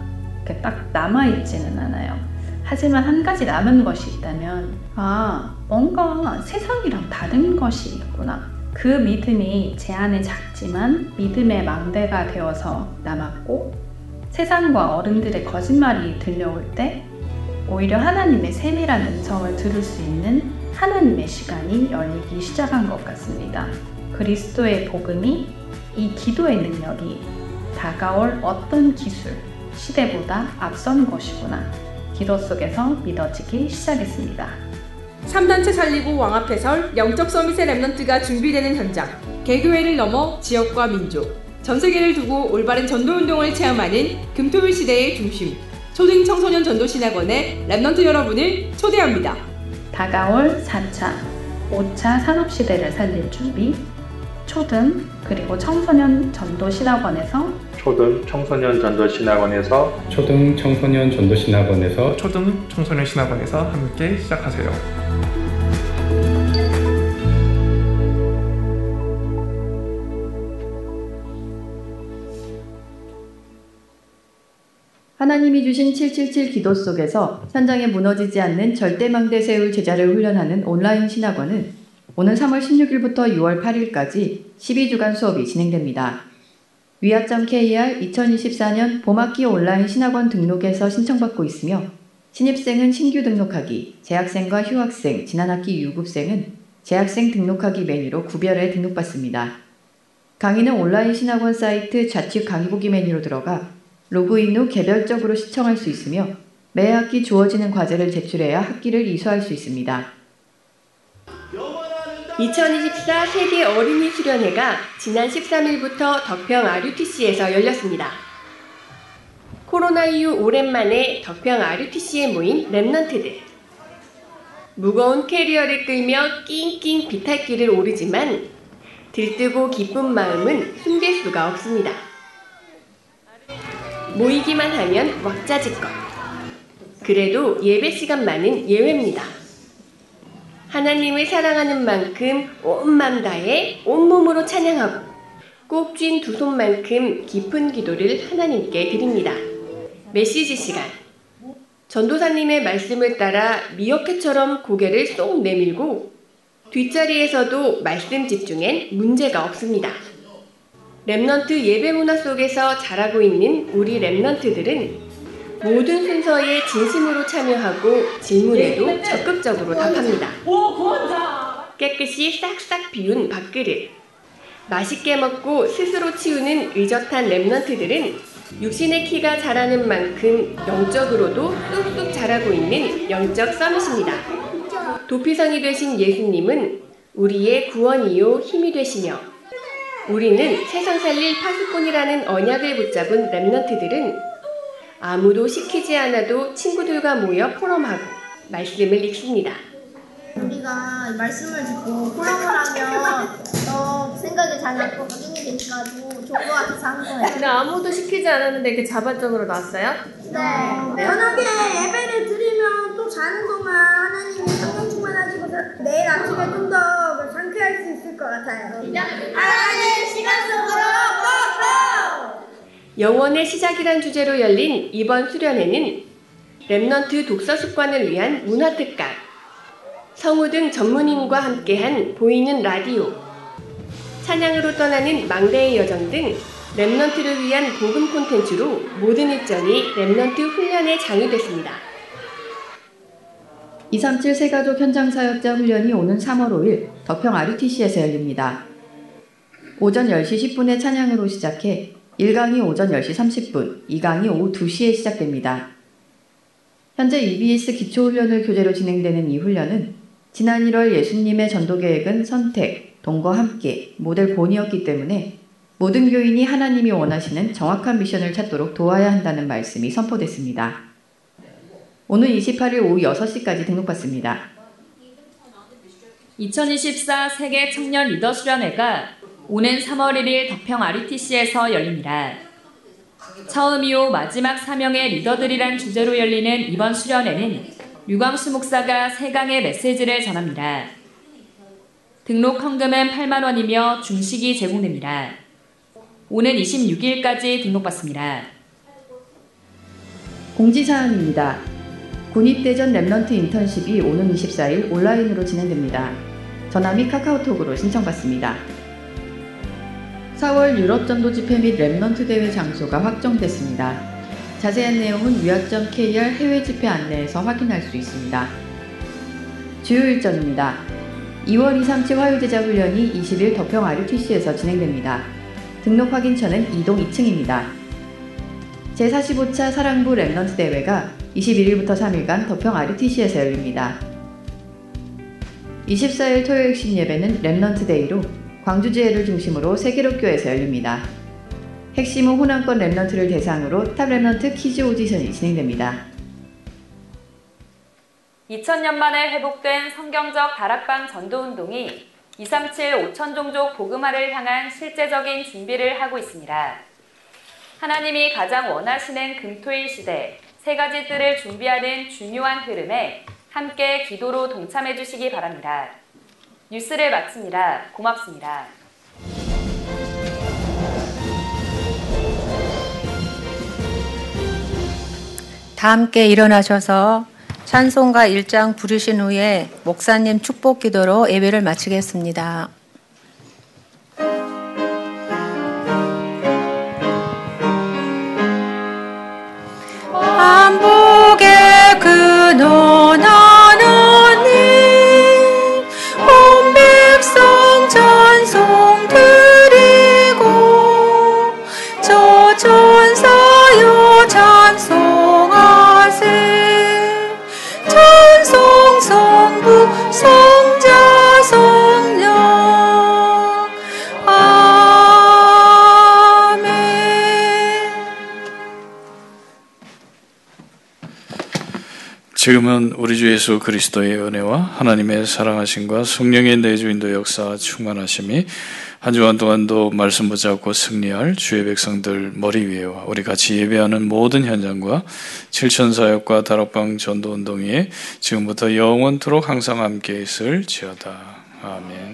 딱 남아있지는 않아요. 하지만 한 가지 남은 것이 있다면, 아, 뭔가 세상이랑 다른 것이 있구나. 그 믿음이 제 안에 작지만 믿음의 망대가 되어서 남았고, 세상과 어른들의 거짓말이 들려올 때, 오히려 하나님의 세밀한 음성을 들을 수 있는 하나님의 시간이 열리기 시작한 것 같습니다. 그리스도의 복음이 이 기도의 능력이 다가올 어떤 기술, 시대보다 앞선 것이구나. 기도 속에서 믿어지기 시작했습니다. 3단체 살리고 왕앞에설 영적 서밋의 랩런트가 준비되는 현장. 개교회를 넘어 지역과 민족, 전 세계를 두고 올바른 전도 운동을 체험하는 금토일 시대의 중심. 초등 청소년 전도 신학원의 랩런트 여러분을 초대합니다. 다가올 4차, 5차 산업시대를 살릴 준비, 초등 그리고 청소년 전도 신학원에서 초등 청소년 전도 신학원에서 초등 청소년 전도 신학원에서 초등 청소년 신학원에서 함께 시작하세요. 하나님이 주신 777 기도 속에서 현장에 무너지지 않는 절대망대 세울 제자를 훈련하는 온라인 신학원은 오는 3월 16일부터 6월 8일까지 12주간 수업이 진행됩니다. 위아.kr 2024년 봄학기 온라인 신학원 등록에서 신청받고 있으며 신입생은 신규 등록하기, 재학생과 휴학생, 지난 학기 유급생은 재학생 등록하기 메뉴로 구별해 등록받습니다. 강의는 온라인 신학원 사이트 좌측 강의 보기 메뉴로 들어가 로그인 후 개별적으로 시청할 수 있으며 매 학기 주어지는 과제를 제출해야 학기를 이수할 수 있습니다. 2024 세계 어린이 수련회가 지난 13일부터 덕평 RUTC에서 열렸습니다. 코로나 이후 오랜만에 덕평 RUTC에 모인 Remnant들. 무거운 캐리어를 끌며 낑낑 비탈길을 오르지만 들뜨고 기쁜 마음은 숨길 수가 없습니다. 모이기만 하면 왁자지껄. 그래도 예배 시간만은 예외입니다. 하나님을 사랑하는 만큼 온맘 다해 온몸으로 찬양하고 꼭 쥔 두 손만큼 깊은 기도를 하나님께 드립니다. 메시지 시간. 전도사님의 말씀을 따라 미어캣처럼 고개를 쏙 내밀고 뒷자리에서도 말씀 집중엔 문제가 없습니다. Remnant 예배 문화 속에서 자라고 있는 우리 Remnant들은 모든 순서에 진심으로 참여하고 질문에도 적극적으로 답합니다. 깨끗이 싹싹 비운 밥그릇. 맛있게 먹고 스스로 치우는 의젓한 Remnant들은 육신의 키가 자라는 만큼 영적으로도 쑥쑥 자라고 있는 영적 Summit입니다. 도피성이 되신 예수님은 우리의 구원이요 힘이 되시며 우리는 세상 살릴 파수꾼이라는 언약을 붙잡은 랩넌트들은 아무도 시키지 않아도 친구들과 모여 포럼하고 말씀을 읽습니다. 우리가 말씀을 듣고 포럼을 하면 더 생각이 잘 나고 확인이 되니까 더 좋을 것 같아서 한 거예요. 근데 아무도 시키지 않았는데 이렇게 자발적으로 나왔어요? 네. 저녁에 예배를 드리면 또 자는 동안 하나님이 성령 충만하시고 내일 아침에 좀 더 상쾌할 수 있을 것 같아요. 하나님 시간 속으로! 영원의 시작이란 주제로 열린 이번 수련회는 Remnant 독서 습관을 위한 문화 특강, 성우 등 전문인과 함께한 보이는 라디오, 찬양으로 떠나는 망대의 여정 등 Remnant를 위한 복음 콘텐츠로 모든 일정이 Remnant 훈련의 장이 됐습니다. 237 세가족 현장 사역자 훈련이 오는 3월 5일 덕평 RUTC에서 열립니다. 오전 10시 10분에 찬양으로 시작해 1강이 오전 10시 30분, 2강이 오후 2시에 시작됩니다. 현재 EBS 기초훈련을 교재로 진행되는 이 훈련은 지난 1월 예수님의 전도 계획은 선택, 동거 함께, 모델 본이었기 때문에 모든 교인이 하나님이 원하시는 정확한 미션을 찾도록 도와야 한다는 말씀이 선포됐습니다. 오늘 28일 오후 6시까지 등록받습니다. 2024 세계 청년 리더 수련회가 오는 3월 1일 덕평 RUTC에서 열립니다. 처음이요 마지막 사명의 리더들이란 주제로 열리는 이번 수련회는 유광수 목사가 세강의 메시지를 전합니다. 등록 헌금은 8만 원이며 중식이 제공됩니다. 오는 26일까지 등록받습니다. 공지사항입니다. 군입대전 Remnant 인턴십이 오는 24일 온라인으로 진행됩니다. 전화 및 카카오톡으로 신청받습니다. 4월 유럽 전도 집회 및 Remnant 대회 장소가 확정됐습니다. 자세한 내용은 위아.kr 해외 집회 안내에서 확인할 수 있습니다. 주요 일정입니다. 2월 2, 3, 7 화요제자 훈련이 20일 덕평 RUTC에서 진행됩니다. 등록 확인처는 2동 2층입니다. 제45차 사랑부 Remnant 대회가 21일부터 3일간 덕평 RUTC에서 열립니다. 24일 토요일 신 예배는 Remnant Day로 광주지회를 중심으로 세계로교에서 열립니다. 핵심은 호남권 Remnant를 대상으로 Top Remnant 퀴즈 오디션이 진행됩니다. 2000년 만에 회복된 성경적 다락방 전도운동이 237 5천 종족 복음화를 향한 실제적인 준비를 하고 있습니다. 하나님이 가장 원하시는 금토일 시대 세 가지 뜰을 준비하는 중요한 흐름에 함께 기도로 동참해 주시기 바랍니다. 뉴스를 마칩니다. 고맙습니다. 다 함께 일어나셔서 찬송가 1장 부르신 후에 목사님 축복 기도로 예배를 마치겠습니다. 지금은 우리 주 예수 그리스도의 은혜와 하나님의 사랑하심과 성령의 내주인도 역사 충만하심이 한 주간 동안도 말씀 붙잡고 승리할 주의 백성들 머리 위에와 우리 같이 예배하는 모든 현장과 칠천 사역과 다락방 전도 운동에 지금부터 영원토록 항상 함께 있을 지어다. 아멘.